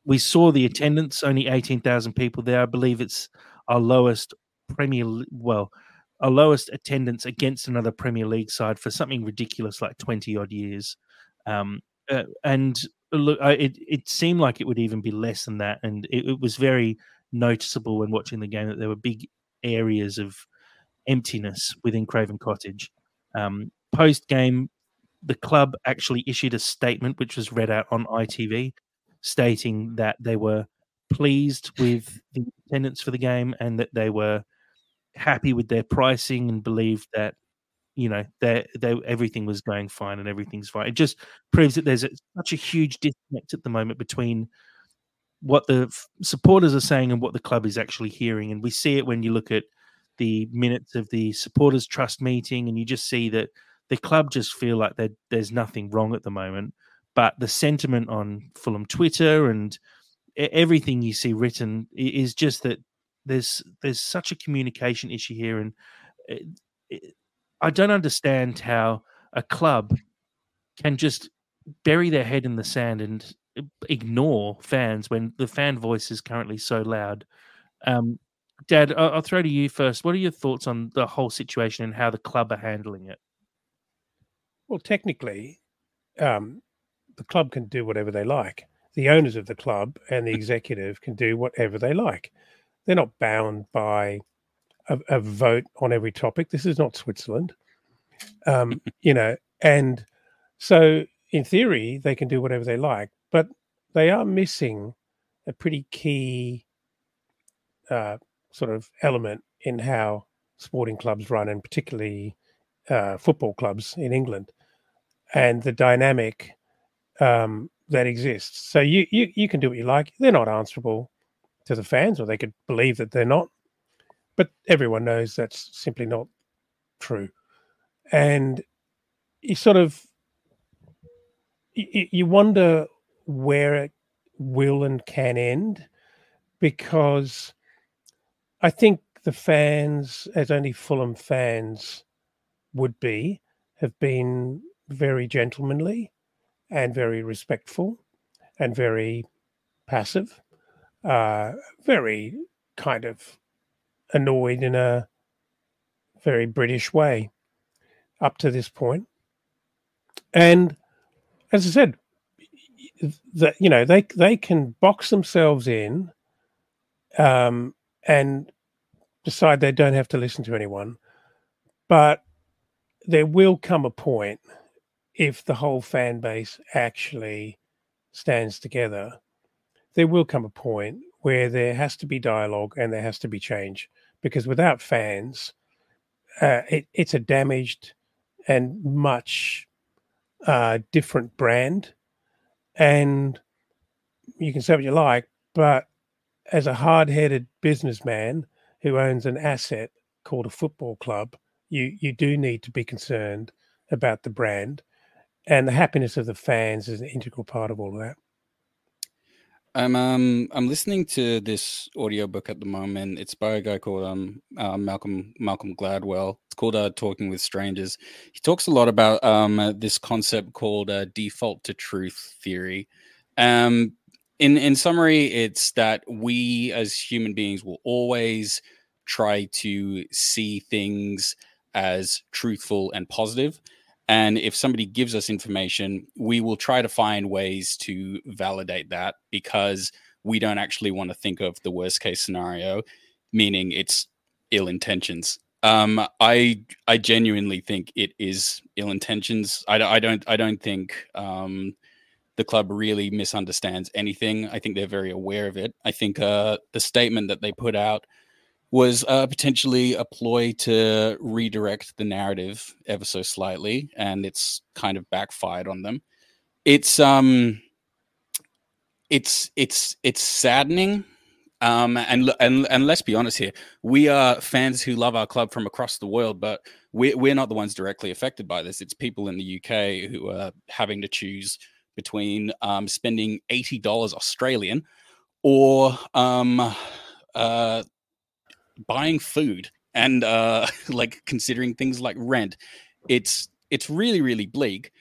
we saw the attendance, only 18,000 people there. I believe it's our lowest Premier, well, our lowest attendance against another Premier League side for something ridiculous like 20 odd years. Um, uh, and look, I, it, it seemed like it would even be less than that. And it, it was very noticeable when watching the game that there were big areas of emptiness within Craven Cottage. Um, Post game, the club actually issued a statement which was read out on ITV stating that they were pleased with the attendance for the game and that they were happy with their pricing and believed that you know they they everything was going fine and everything's fine. It just proves that there's a, such a huge disconnect at the moment between what the f- supporters are saying and what the club is actually hearing, and we see it when you look at the minutes of the supporters trust meeting, and you just see that the club just feel like there's nothing wrong at the moment. But the sentiment on Fulham Twitter and everything you see written is just that there's there's such a communication issue here, and it, it, I don't understand how a club can just bury their head in the sand and ignore fans when the fan voice is currently so loud. Um, Dad, I'll, I'll throw to you first. What are your thoughts on the whole situation and how the club are handling it? Well, technically, um, the club can do whatever they like. The owners of the club and the executive can do whatever they like. They're not bound by a, a vote on every topic. This is not Switzerland, um, you know. And so, in theory, they can do whatever they like, but they are missing a pretty key uh, sort of element in how sporting clubs run, and particularly uh, football clubs in England, and the dynamic um, that exists. So you, you you can do what you like. They're not answerable to the fans, or they could believe that they're not. But everyone knows that's simply not true, and you sort of you, wonder where it will and can end, because I think the fans, as only Fulham fans would be, have been very gentlemanly and very respectful and very passive, uh, very kind of annoyed in a very British way up to this point. And as I said, that you know they they can box themselves in um, and decide they don't have to listen to anyone, but there will come a point if the whole fan base actually stands together, there will come a point where there has to be dialogue and there has to be change because without fans, uh, it, it's a damaged and much uh, different brand. And you can say what you like, but as a hard headed businessman who owns an asset called a football club, you, you do need to be concerned about the brand and the happiness of the fans is an integral part of all of that. I'm um I'm listening to this audiobook at the moment. It's by a guy called um uh, Malcolm Malcolm Gladwell. It's called uh, Talking with Strangers. He talks a lot about um uh, this concept called uh, default to truth theory. Um in in summary, it's that we as human beings will always try to see things as truthful and positive and if somebody gives us information, we will try to find ways to validate that because we don't actually want to think of the worst case scenario, meaning it's ill intentions. Um, I I genuinely think it is ill intentions. I, I don't I don't think um, the club really misunderstands anything. I think they're very aware of it. I think uh, the statement that they put out was uh, potentially a ploy to redirect the narrative ever so slightly, and it's kind of backfired on them. It's um, it's it's it's saddening. Um, and and and let's be honest here, we are fans who love our club from across the world, but we're we're not the ones directly affected by this. It's people in the UK who are having to choose between um, spending eighty dollars Australian or um, uh, buying food and uh, like considering things like rent. It's it's really really bleak.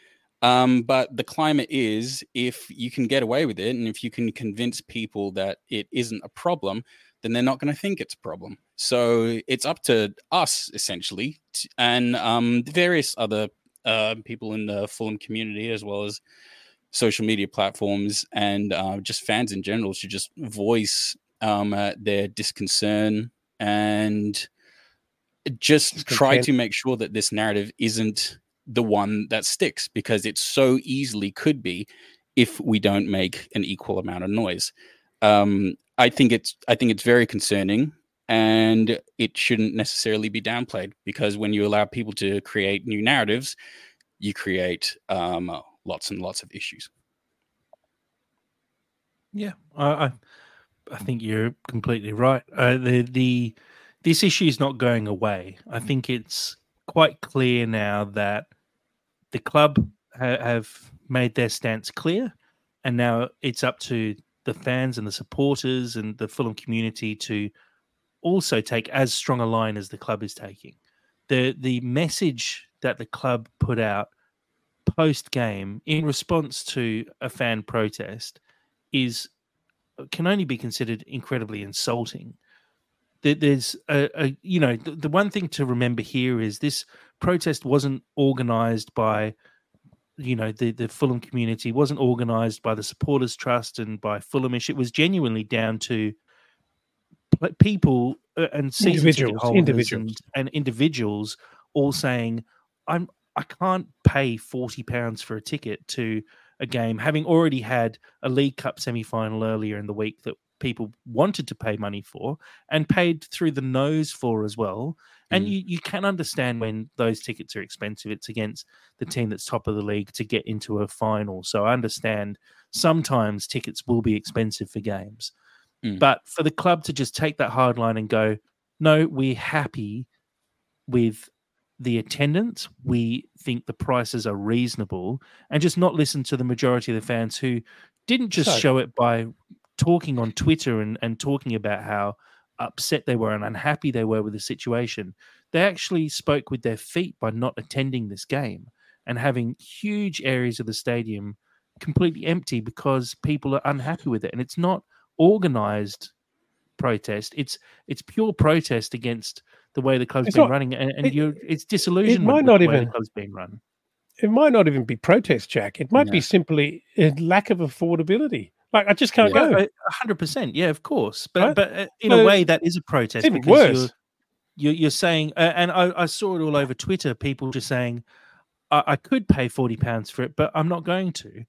Um, but the climate is if you can get away with it and if you can convince people that it isn't a problem, then they're not going to think it's a problem. So it's up to us essentially to, and um, various other uh, people in the Fulham community as well as social media platforms and uh, just fans in general should just voice um, uh, their disconcern and just try to make sure that this narrative isn't the one that sticks because it so easily could be if we don't make an equal amount of noise. Um, I think it's I think it's very concerning and it shouldn't necessarily be downplayed because when you allow people to create new narratives, you create um, lots and lots of issues. Yeah, I, I think you're completely right. Uh, the the this issue is not going away. I think it's quite clear now that the club ha- have made their stance clear, and now it's up to the fans and the supporters and the Fulham community to also take as strong a line as the club is taking. the The message that the club put out post game in response to a fan protest is can only be considered incredibly insulting. There's a, a you know the, the, one thing to remember here is this protest wasn't organized by you know the the Fulham community wasn't organized by the supporters trust and by Fulhamish it was genuinely down to people uh, and individuals individuals and, and individuals all saying I'm I can't pay 40 pounds for a ticket to a game, having already had a League Cup semi final earlier in the week that people wanted to pay money for and paid through the nose for as well. And mm. you, you can understand when those tickets are expensive. It's against the team that's top of the league to get into a final. So I understand sometimes tickets will be expensive for games. Mm. But for the club to just take that hard line and go, no, we're happy with the attendance. We think the prices are reasonable, and just not listen to the majority of the fans who didn't just so, show it by talking on Twitter and, and talking about how upset they were and unhappy they were with the situation. They actually spoke with their feet by not attending this game and having huge areas of the stadium completely empty because people are unhappy with it. And it's not organized protest. It's it's pure protest against the way the club's it's been not, running, and, and it, you're it's disillusionment. It might not even the club's been run. It might not even be protest, Jack. It might no. be simply a lack of affordability. Like I just can't yeah, go. hundred percent, yeah, of course. But but uh, in a way, that is a protest even because worse. You're, you're, saying, uh, and I, I, saw it all over Twitter. People just saying, I, I could pay forty pounds for it, but I'm not going to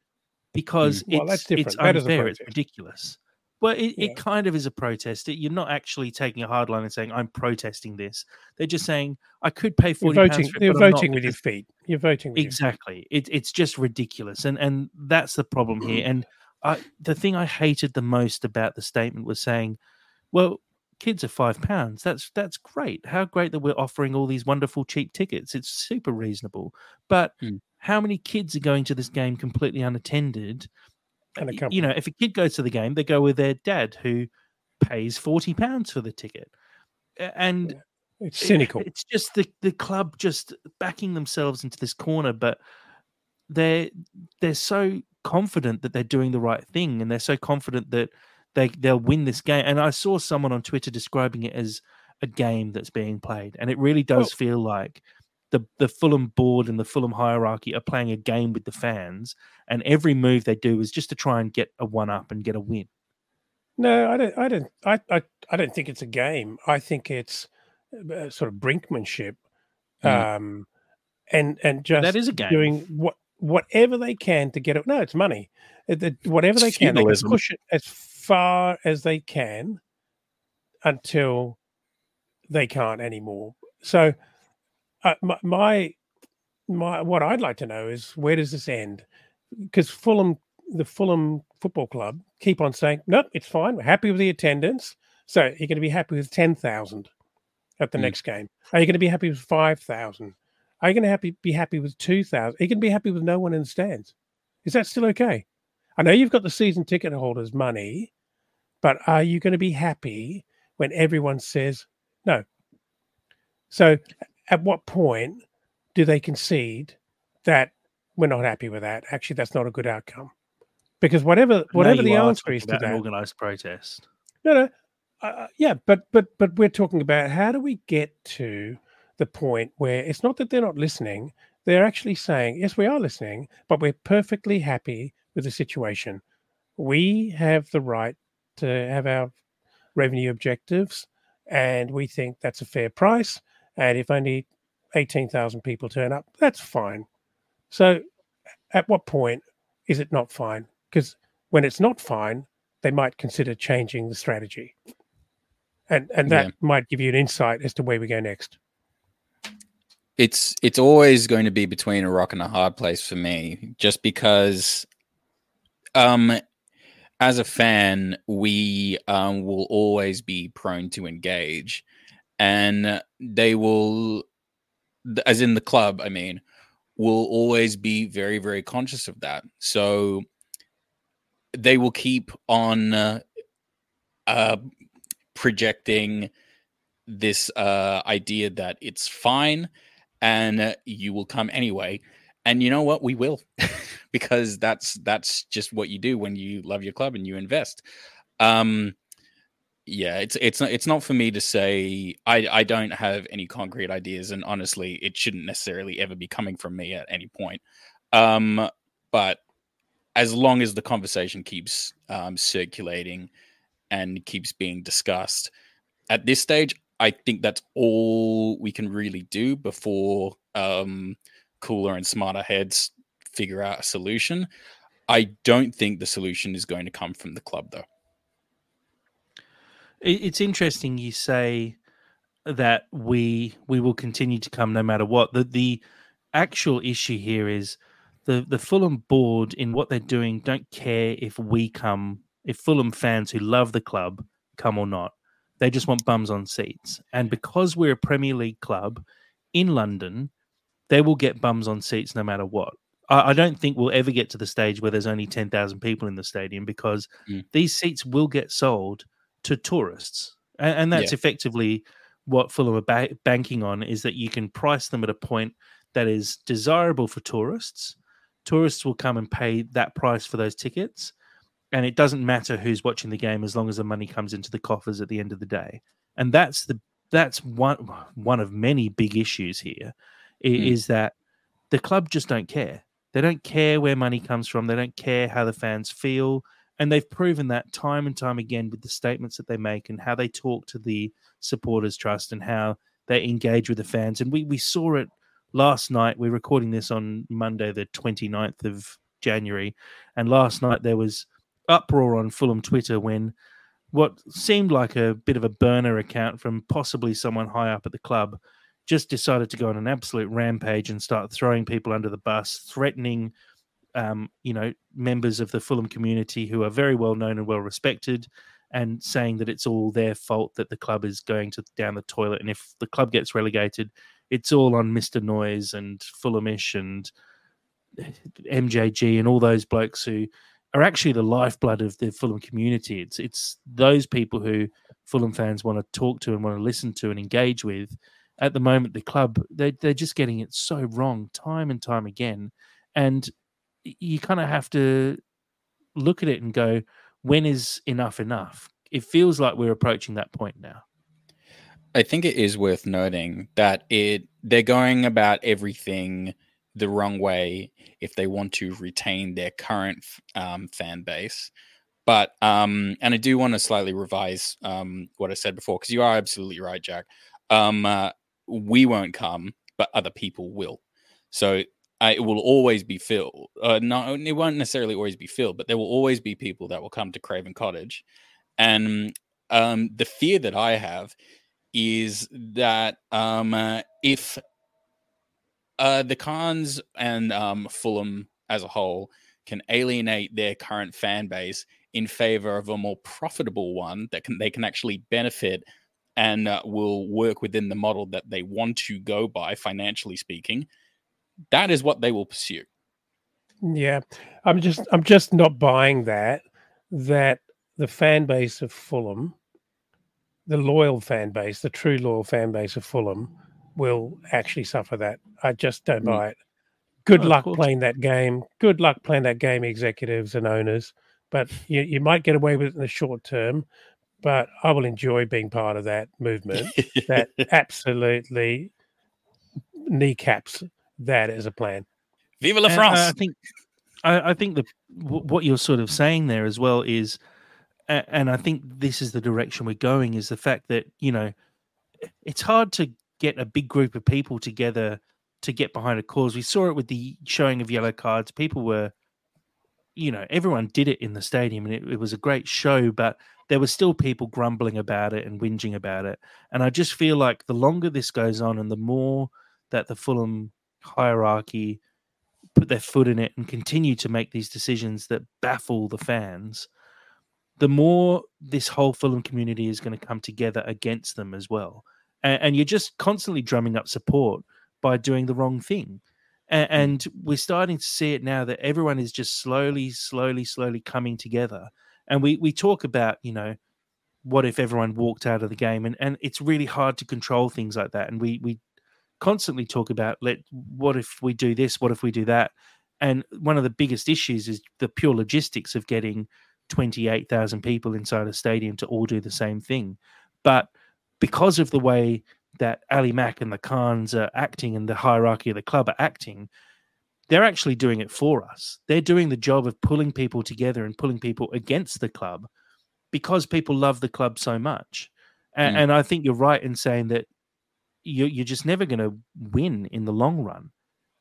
because mm. well, it's it's unfair. It's ridiculous. Well, it, yeah. it kind of is a protest. You're not actually taking a hard line and saying I'm protesting this. They're just saying I could pay forty. You're voting. It, you're voting with your feet. You're voting exactly. It, it's just ridiculous, and and that's the problem here. And I, the thing I hated the most about the statement was saying, "Well, kids are five pounds. That's that's great. How great that we're offering all these wonderful cheap tickets. It's super reasonable. But mm. how many kids are going to this game completely unattended? And a You know, if a kid goes to the game, they go with their dad who pays forty pounds for the ticket, and yeah. it's cynical. It, it's just the the club just backing themselves into this corner, but they're they're so confident that they're doing the right thing, and they're so confident that they they'll win this game. And I saw someone on Twitter describing it as a game that's being played, and it really does well, feel like the the Fulham board and the Fulham hierarchy are playing a game with the fans, and every move they do is just to try and get a one up and get a win. No, I don't. I don't. I I, I don't think it's a game. I think it's uh, sort of brinkmanship, mm. um, and and just that is a game. doing what whatever they can to get it. No, it's money. Uh, the- Whatever they can, they can push it as far as they can until they can't anymore. So, uh, my, my my what I'd like to know is where does this end? Because Fulham, the Fulham Football Club, keep on saying, "Nope, it's fine. We're happy with the attendance." So you're going to be happy with ten thousand at the Mm. next game. Are you going to be happy with five thousand? Are you going to happy be happy with two thousand? Are you going to be happy with no one in the stands? Is that still okay? I know you've got the season ticket holders' money, but are you going to be happy when everyone says no? So, at what point do they concede that we're not happy with that? Actually, that's not a good outcome. Because whatever whatever the answer is to that, organized protest. no, no, uh, yeah, but but but we're talking about how do we get to the point where it's not that they're not listening; they're actually saying, yes, we are listening, but we're perfectly happy with the situation. We have the right to have our revenue objectives, and we think that's a fair price. And if only eighteen thousand people turn up, that's fine. So, at what point is it not fine? Because when it's not fine, they might consider changing the strategy. And and that Yeah. might give you an insight as to where we go next. it's it's always going to be between a rock and a hard place for me just because um as a fan we um will always be prone to engage and they will as in the club i mean will always be very very conscious of that. So they will keep on uh, uh projecting this uh idea that it's fine and uh, you will come anyway. And you know what? We will. Because that's that's just what you do when you love your club and you invest. Um yeah it's it's not it's not for me to say i i don't have any concrete ideas and honestly it shouldn't necessarily ever be coming from me at any point um but as long as the conversation keeps um circulating and keeps being discussed at this stage I think that's all we can really do before um, cooler and smarter heads figure out a solution. I don't think the solution is going to come from the club, though. It- It's interesting you say that we we will continue to come no matter what. The the actual issue here is the the Fulham board in what they're doing don't care if we come if Fulham fans who love the club come or not. They just want bums on seats. And because we're a Premier League club in London, they will get bums on seats no matter what. I, I don't think we'll ever get to the stage where there's only 10,000 people in the stadium because Mm. these seats will get sold to tourists. And, and that's Yeah. effectively what Fulham are ba- banking on is that you can price them at a point that is desirable for tourists. Tourists will come and pay that price for those tickets. And it doesn't matter who's watching the game as long as the money comes into the coffers at the end of the day. And that's the that's one one of many big issues here i- Mm. is that the club just don't care. They don't care where money comes from. They don't care how the fans feel. And they've proven that time and time again with the statements that they make and how they talk to the supporters trust and how they engage with the fans. And we, we saw it last night. We're recording this on Monday, the 29th of January. And last night there was uproar on Fulham Twitter when what seemed like a bit of a burner account from possibly someone high up at the club just decided to go on an absolute rampage and start throwing people under the bus, threatening, um, you know, members of the Fulham community who are very well known and well respected, and saying that it's all their fault that the club is going to down the toilet, and if the club gets relegated, it's all on Mister Noise and Fulhamish and MJG and all those blokes who are actually the lifeblood of the Fulham community. It's it's those people who Fulham fans want to talk to and want to listen to and engage with. At the moment, the club they they're just getting it so wrong time and time again, and you kind of have to look at it and go, when is enough enough? It feels like we're approaching that point now. I think it is worth noting that it they're going about everything the wrong way if they want to retain their current um, fan base. But um, and I do want to slightly revise um, what I said before because you are absolutely right, Jack. Um, uh, we won't come, but other people will. So uh, it will always be filled. Uh, no, it won't necessarily always be filled, but there will always be people that will come to Craven Cottage. And um, the fear that I have is that um, uh, if uh, the Khans and um, Fulham as a whole can alienate their current fan base in favor of a more profitable one that can they can actually benefit and uh, will work within the model that they want to go by financially speaking that is what they will pursue Yeah, I'm just I'm just not buying that that the fan base of Fulham, the loyal fan base, the true loyal fan base of Fulham, will actually suffer that. I just don't Mm. buy it. Good Oh, luck playing that game. Good luck playing that game, executives and owners. But you, you might get away with it in the short term. But I will enjoy being part of that movement that absolutely kneecaps that as a plan. vive la And, uh, france I think I, I think the wh- what you're sort of saying there as well is, a- and I think this is the direction we're going is the fact that you know it's hard to get a big group of people together to get behind a cause. We saw it with the showing of yellow cards. People were, you know, everyone did it in the stadium, and it, it was a great show. But there were still people grumbling about it and whinging about it. And I just feel like the longer this goes on, and the more that the Fulham hierarchy put their foot in it and continue to make these decisions that baffle the fans, the more this whole Fulham community is going to come together against them as well. And, and you're just constantly drumming up support by doing the wrong thing. And, hmm. and we're starting to see it now that everyone is just slowly, slowly, slowly coming together. And we we talk about, you know, what if everyone walked out of the game? And and it's really hard to control things like that. And we we constantly talk about let what if we do this? What if we do that? And one of the biggest issues is the pure logistics of getting 28,000 people inside a stadium to all do the same thing. But because of the way that Ali Mack and the Khans are acting and the hierarchy of the club are acting they're actually doing it for us. They're doing the job of pulling people together and pulling people against the club because people love the club so much. And, Mm. and I think you're right in saying that you're, you're just never going to win in the long run.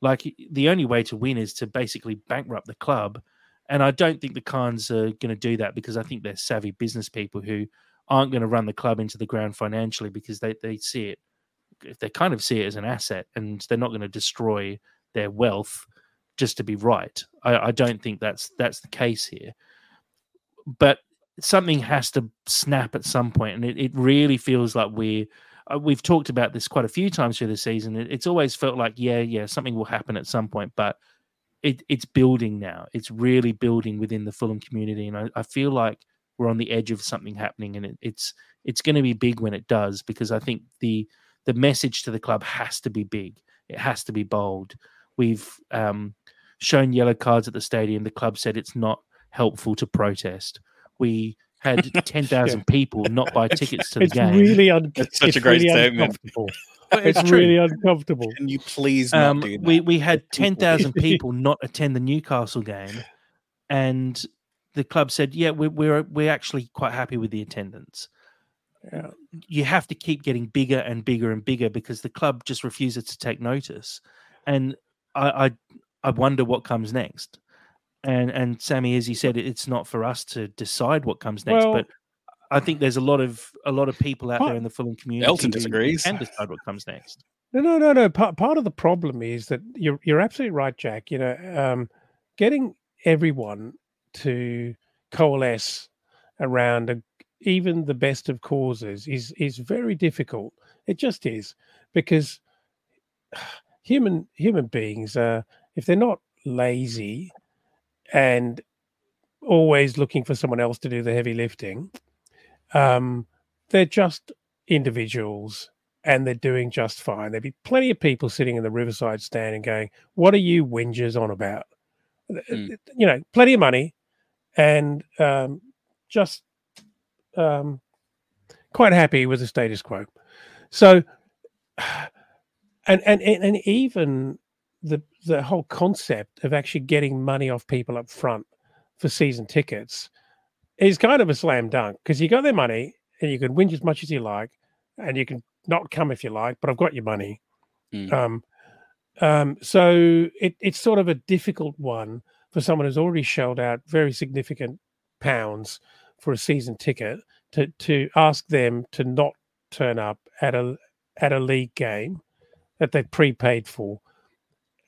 Like the only way to win is to basically bankrupt the club. And I don't think the Khans are going to do that because I think they're savvy business people who aren't going to run the club into the ground financially because they, they see it, they kind of see it as an asset and they're not going to destroy their wealth just to be right. I, I don't think that's that's the case here. But something has to snap at some point, and it, it really feels like we're uh, we've talked about this quite a few times through the season. It, it's always felt like, yeah, yeah, something will happen at some point, but it, it's building now. It's really building within the Fulham community, and I, I feel like we're on the edge of something happening, and it, it's it's going to be big when it does because I think the the message to the club has to be big. It has to be bold. We've um, shown yellow cards at the stadium. The club said it's not helpful to protest. We had ten thousand people not buy tickets to the it's game. really un- That's such a it's great really statement. uncomfortable. But It's, true. really uncomfortable. can you please not um, do that we we had ten thousand people not attend the Newcastle game, and the club said, "Yeah, we're we're we're actually quite happy with the attendance." Yeah. You have to keep getting bigger and bigger and bigger because the club just refuses to take notice, and I I, I wonder what comes next. And and Sammy, as you said, it's not for us to decide what comes next, Well- but I think there's a lot of a lot of people out Part- there in the Fulham community. Elton disagrees. Can decide what comes next. No, no, no, no. Part part of the problem is that you're you're absolutely right, Jack. You know, um, getting everyone to coalesce around a, even the best of causes is is very difficult. It just is because human human beings, uh, if they're not lazy and always looking for someone else to do the heavy lifting, um, they're just individuals and they're doing just fine. There'd be plenty of people sitting in the Riverside stand and going, What are you whingers on about? Mm. You know, plenty of money and um, just um, quite happy with the status quo. So, and, and, and and even the the whole concept of actually getting money off people up front for season tickets is kind of a slam dunk because you got their money and you can whinge as much as you like and you can not come if you like, but I've got your money. Mm. Um, Um, so it, it's sort of a difficult one for someone who's already shelled out very significant pounds for a season ticket to to ask them to not turn up at a at a league game that they've prepaid for.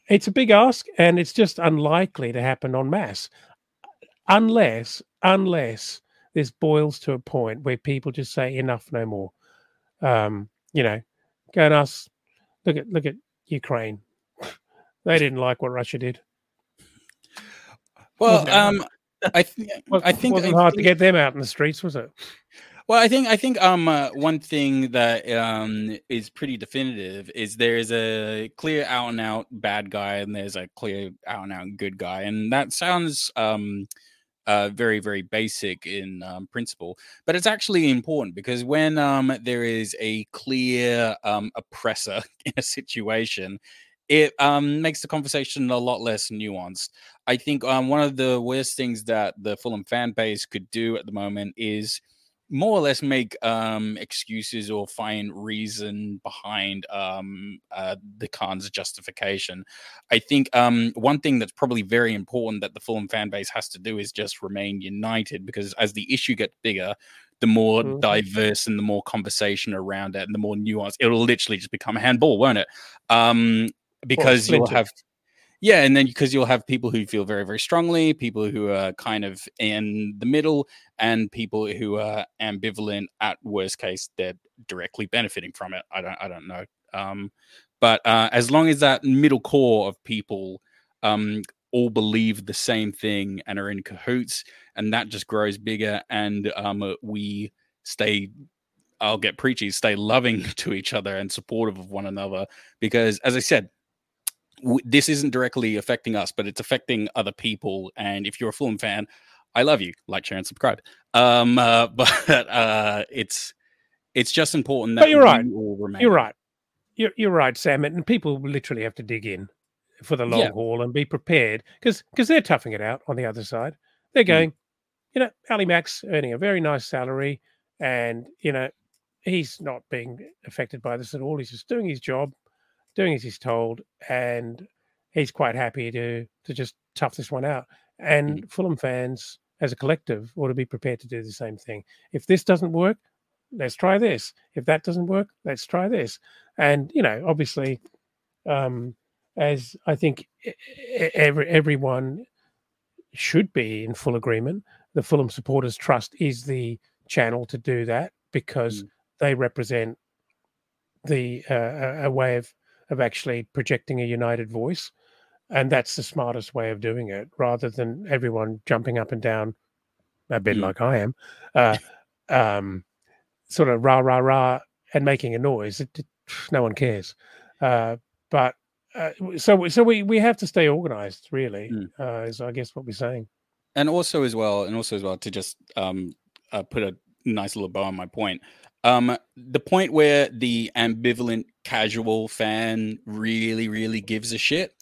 It's a big ask, and it's just unlikely to happen en masse, unless unless this boils to a point where people just say enough, no more. Um, you know, go and ask. Look at look at Ukraine. they didn't like what Russia did. Well, um, I, th- I think it wasn't I hard think- to get them out in the streets, was it? Well, I think I think um uh, one thing that um is pretty definitive is there is a clear out and out bad guy and there's a clear out and out good guy, and that sounds um uh very very basic in um, principle, but it's actually important because when um there is a clear um oppressor in a situation, it um makes the conversation a lot less nuanced. I think um one of the worst things that the Fulham fan base could do at the moment is more or less make um excuses or find reason behind um uh the Khan's justification. I think um one thing that's probably very important that the Fulham fan base has to do is just remain united because as the issue gets bigger, the more Mhm. diverse and the more conversation around it and the more nuanced, it'll literally just become a handball, won't it? Um because you'll have yeah, and then because you'll have people who feel very, very strongly, people who are kind of in the middle, and people who are ambivalent. At worst case, they're directly benefiting from it. I don't, I don't know. Um, but uh, as long as that middle core of people um, all believe the same thing and are in cahoots, and that just grows bigger, and um, uh, we stay. I'll get preachy. Stay loving to each other and supportive of one another, because as I said, w- this isn't directly affecting us, but it's affecting other people. And if you're a Fulham fan, I love you. Like, share, and subscribe. Um, uh, but uh, it's it's just important that But you're right. all remain. You're right. You're, you're right, Sam. And people literally have to dig in for the long Yeah. haul and be prepared because because they're toughing it out on the other side. They're Mm. going, you know, Ali Mac's earning a very nice salary, and you know, he's not being affected by this at all. He's just doing his job, doing as he's told, and he's quite happy to to just tough this one out. And Fulham fans, as a collective, ought to be prepared to do the same thing. If this doesn't work, let's try this. If that doesn't work, let's try this. And you know, obviously, um, as I think every everyone should be in full agreement, the Fulham Supporters Trust is the channel to do that because Mm. they represent the uh, a way of of actually projecting a united voice, and that's the smartest way of doing it, rather than everyone jumping up and down a bit Mm. like I am, uh, um, sort of rah rah rah and making a noise. It, it- no one cares, uh, but. Uh, so, so we, we have to stay organized, really. Mm. Uh, is I guess what we're saying. and also as well, and also as well to just um uh, put a nice little bow on my point. Um, the point where the ambivalent casual fan really, really gives a shit.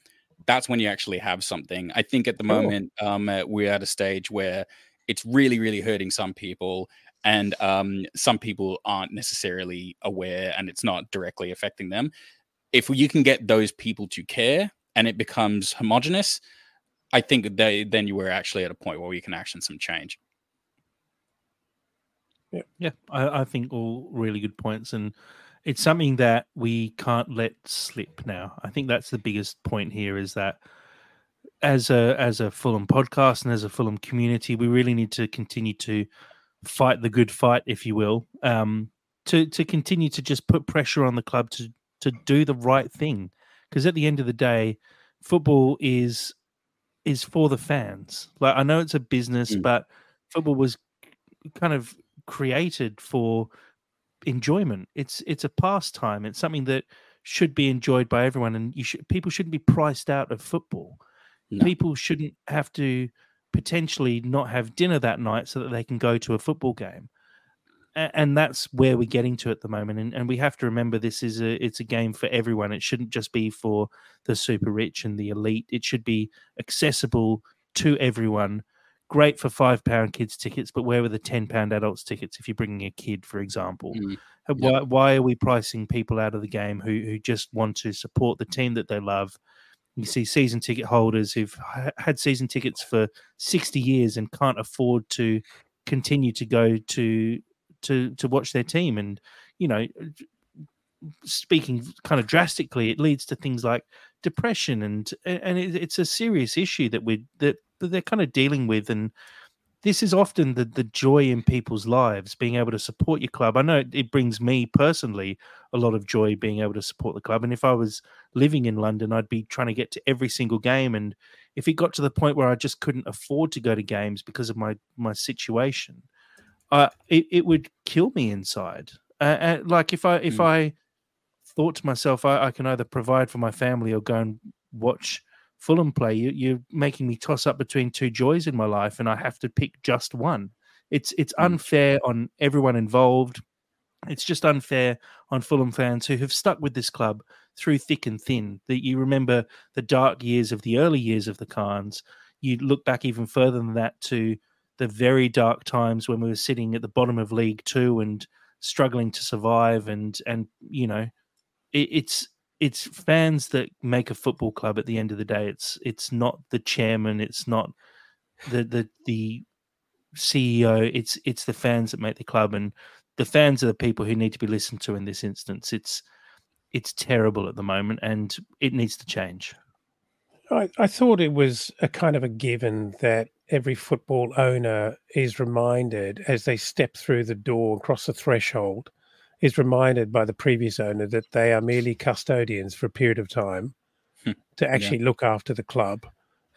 That's when you actually have something. I think at the Sure. moment, um, uh, we're at a stage where it's really, really hurting some people, and um, some people aren't necessarily aware, and it's not directly affecting them. If you can get those people to care, and it becomes homogenous, I think they then you were actually at a point where we can action some change. Yeah, yeah, I, I think all really good points, and it's something that we can't let slip now. I think that's the biggest point here is that as a as a Fulham podcast and as a Fulham community, we really need to continue to fight the good fight, if you will, um, to to continue to just put pressure on the club to to do the right thing. Because at the end of the day, football is is for the fans. Like I know it's a business, Mm. but football was kind of created for enjoyment. It's it's a pastime. It's something that should be enjoyed by everyone, and you should people shouldn't be priced out of football. No. People shouldn't have to potentially not have dinner that night so that they can go to a football game. A- And that's where we're getting to at the moment, and, and we have to remember this is a it's a game for everyone. It shouldn't just be for the super rich and the elite. It should be accessible to everyone, great for five pound kids tickets, but where are the ten pound adults tickets if you're bringing a kid, for example? Mm. Uh, Why, why are we pricing people out of the game who who just want to support the team that they love? You see season ticket holders who've had season tickets for sixty years and can't afford to continue to go to to to watch their team, and you know, speaking kind of drastically, it leads to things like depression, and and it's a serious issue that we that that they're kind of dealing with, and this is often the the joy in people's lives being able to support your club i know it, it brings me personally a lot of joy being able to support the club and if i was living in london i'd be trying to get to every single game and if it got to the point where i just couldn't afford to go to games because of my my situation uh it, it would kill me inside uh, uh, like if i if Mm. i thought to myself I, I can either provide for my family or go and watch Fulham play, you, you're making me toss up between two joys in my life, and I have to pick just one. It's it's Mm. unfair on everyone involved. It's just unfair on Fulham fans who have stuck with this club through thick and thin. That you remember the dark years of the early years of the Khans. You look back even further than that to the very dark times when we were sitting at the bottom of League Two and struggling to survive, and and you know, it, it's it's fans that make a football club at the end of the day. It's it's not the chairman it's not the the the ceo it's it's the fans that make the club and the fans are the people who need to be listened to in this instance. It's it's terrible at the moment and it needs to change. I, I thought it was a kind of a given that every football owner is reminded as they step through the door and cross the threshold, is reminded by the previous owner that they are merely custodians for a period of time Hmm. to actually look after the club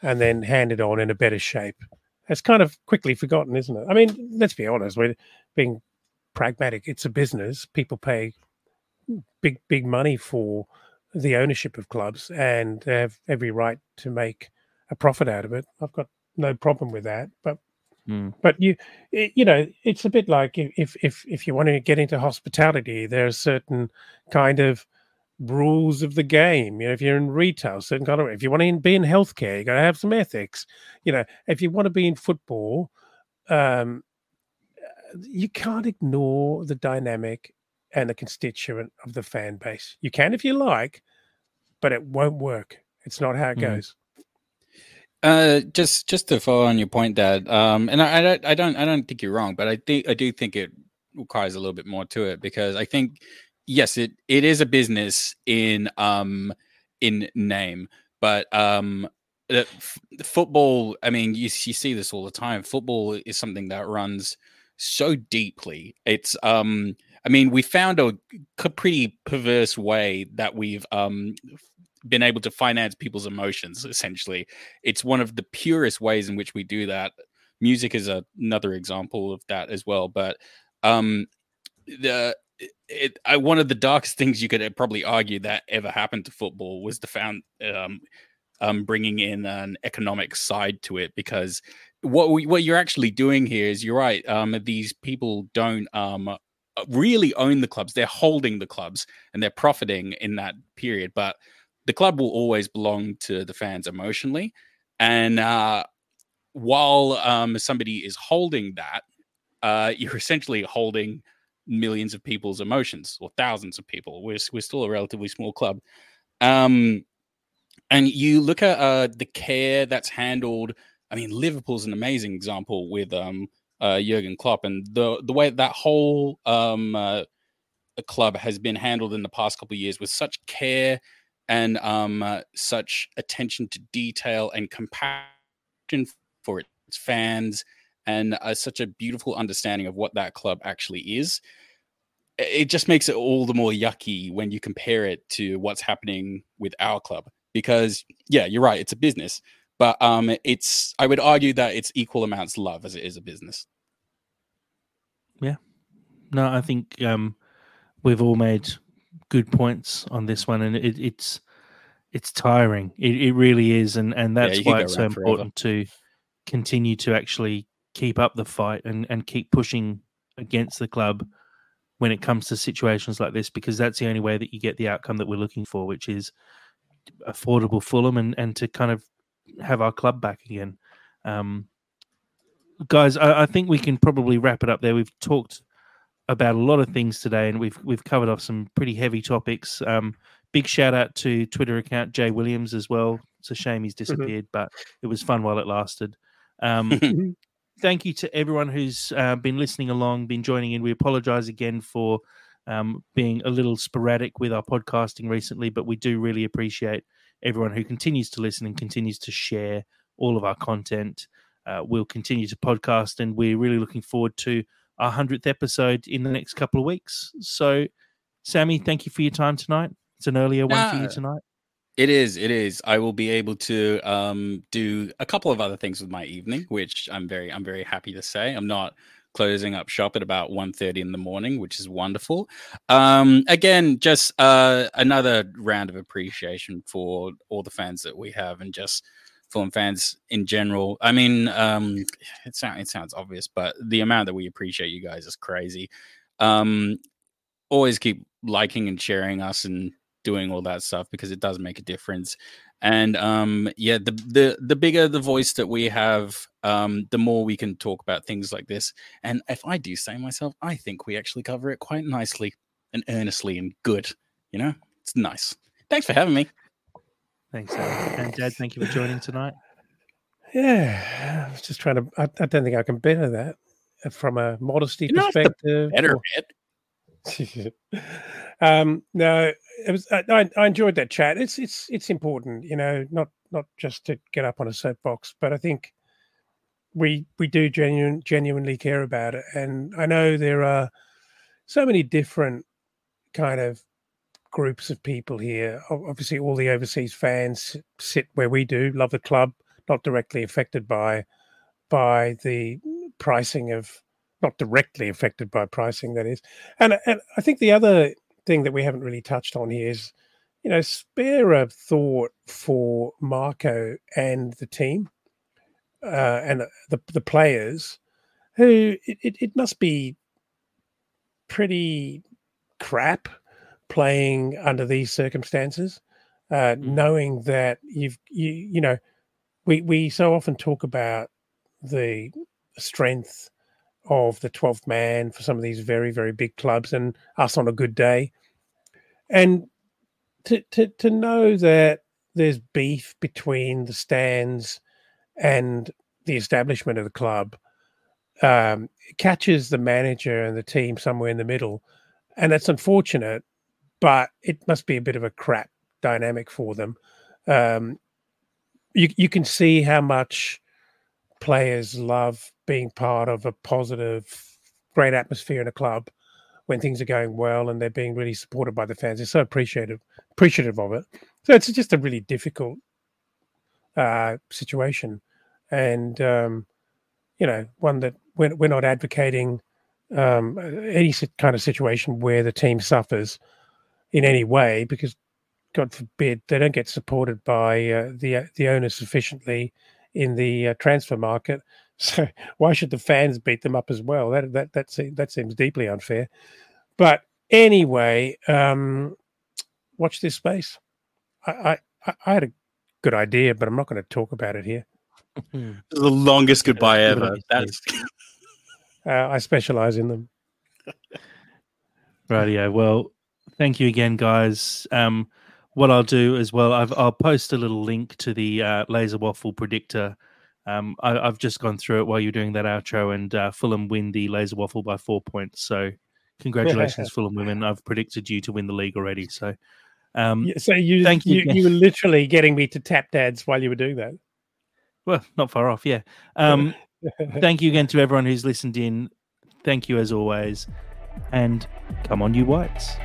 and then hand it on in a better shape. It's kind of quickly forgotten, isn't it? I mean, let's be honest, we're being pragmatic. It's a business. People pay big, big money for the ownership of clubs and they have every right to make a profit out of it. I've got no problem with that. But Mm. but you you know it's a bit like if- if if if you want to get into hospitality, there are certain kind of rules of the game. You know, if you're in retail, certain kind of if you want to be in healthcare, you got to have some ethics. You know, if you want to be in football, um, you can't ignore the dynamic and the constituent of the fan base. You can if you like, but it won't work. It's not how it Mm. goes. Uh, just just to follow on your point, Dad. Um, and I, I don't, I don't, I don't think you're wrong, but I think I do think it requires a little bit more to it because I think yes, it it is a business in um in name, but um f- football. I mean, you you see this all the time. Football is something that runs so deeply. It's um. I mean, we found a pretty perverse way that we've um been able to finance people's emotions essentially. It's one of the purest ways in which we do that. Music is a, another example of that as well but um the it I, one of the darkest things you could uh, probably argue that ever happened to football was the found um um bringing in an economic side to it because what we, what you're actually doing here is you're right um these people don't um really own the clubs. They're holding the clubs and they're profiting in that period but the club will always belong to the fans emotionally. And uh while um somebody is holding that uh you're essentially holding millions of people's emotions or thousands of people. We're, we're still a relatively small club. Um and you look at uh the care that's handled i mean liverpool's an amazing example with um uh jurgen klopp and the the way that whole um uh, club has been handled in the past couple of years with such care and um uh, such attention to detail and compassion for its fans and uh, such a beautiful understanding of what that club actually is. It just makes it all the more yucky when you compare it to what's happening with our club because yeah you're right it's a business but um it's i would argue that it's equal amounts love as it is a business Yeah, no i think um we've all made good points on this one and it, it's it's tiring it, it really is and and that's could why it's so around forever. important to continue to actually keep up the fight and and keep pushing against the club when it comes to situations like this because that's the only way that you get the outcome that we're looking for which is affordable fulham and and to kind of have our club back again um guys, I, I think we can probably wrap it up there. We've talked about a lot of things today, and we've we've covered off some pretty heavy topics. Um, big shout out to Twitter account Jay Williams as well. It's a shame he's Mm-hmm. disappeared, but it was fun while it lasted. Um, thank you to everyone who's uh, been listening along, been joining in. We apologize again for um, being a little sporadic with our podcasting recently, but we do really appreciate everyone who continues to listen and continues to share all of our content. Uh, we'll continue to podcast, and we're really looking forward to our 100th episode in the next couple of weeks. So, Sammy, thank you for your time tonight. It's an earlier one for you tonight. It is. It is. I will be able to um, do a couple of other things with my evening, which I'm very, I'm very happy to say. I'm not closing up shop at about 1.30 in the morning, which is wonderful. Um, again, just uh, another round of appreciation for all the fans that we have, and just Fulham fans in general. I mean, um, it sounds it sounds obvious, but the amount that we appreciate you guys is crazy. Um, always keep liking and sharing us and doing all that stuff because it does make a difference. And um, yeah, the the the bigger the voice that we have, um, the more we can talk about things like this. And if I do say myself, I think we actually cover it quite nicely and earnestly and good. You know, it's nice. Thanks for having me. Thanks, Sammy. And Dad, thank you for joining tonight. Yeah, I was just trying to. I, I don't think I can better that uh, from a modesty You don't have perspective. Better or- um, no, it was. I, I I enjoyed that chat. It's it's it's important, you know, not not just to get up on a soapbox, but I think we we do genuine, genuinely care about it. And I know there are so many different kind of groups of people here. Obviously, all the overseas fans sit where we do, love the club, not directly affected by by the pricing of not directly affected by pricing that is and, and i think the other thing that we haven't really touched on here is you know spare a thought for marco and the team uh, and the, the players who it, it, it must be pretty crap playing under these circumstances uh, knowing that you've you you know we we so often talk about the strength of the 12th man for some of these very very big clubs and us on a good day. And to to to know that there's beef between the stands and the establishment of the club um, catches the manager and the team somewhere in the middle. And that's unfortunate but it must be a bit of a crap dynamic for them um, you you can see how much players love being part of a positive, great atmosphere in a club when things are going well and they're being really supported by the fans. They're so appreciative appreciative of it. So it's just a really difficult uh, situation, and um, you know, one that we're, we're not advocating um, any kind of situation where the team suffers in any way because God forbid they don't get supported by uh, the the owner sufficiently in the uh, transfer market. So why should the fans beat them up as well? That that that seems, that seems deeply unfair. But anyway, um, watch this space. I, I I- I had a good idea, but I'm not going to talk about it here. The longest goodbye ever. That's Uh, I specialize in them. Rightio. Well, thank you again, guys. Um, what I'll do as well, I've, I'll post a little link to the uh, laser waffle predictor. Um, I, I've just gone through it while you're doing that outro, and uh, Fulham win the laser waffle by four points. So, congratulations, Fulham women! I've predicted you to win the league already. So, um, So you Thank you, you, you were literally getting me to tap dads while you were doing that. well, not far off. Yeah. Um, thank you again to everyone who's listened in. Thank you as always, and come on, you whites.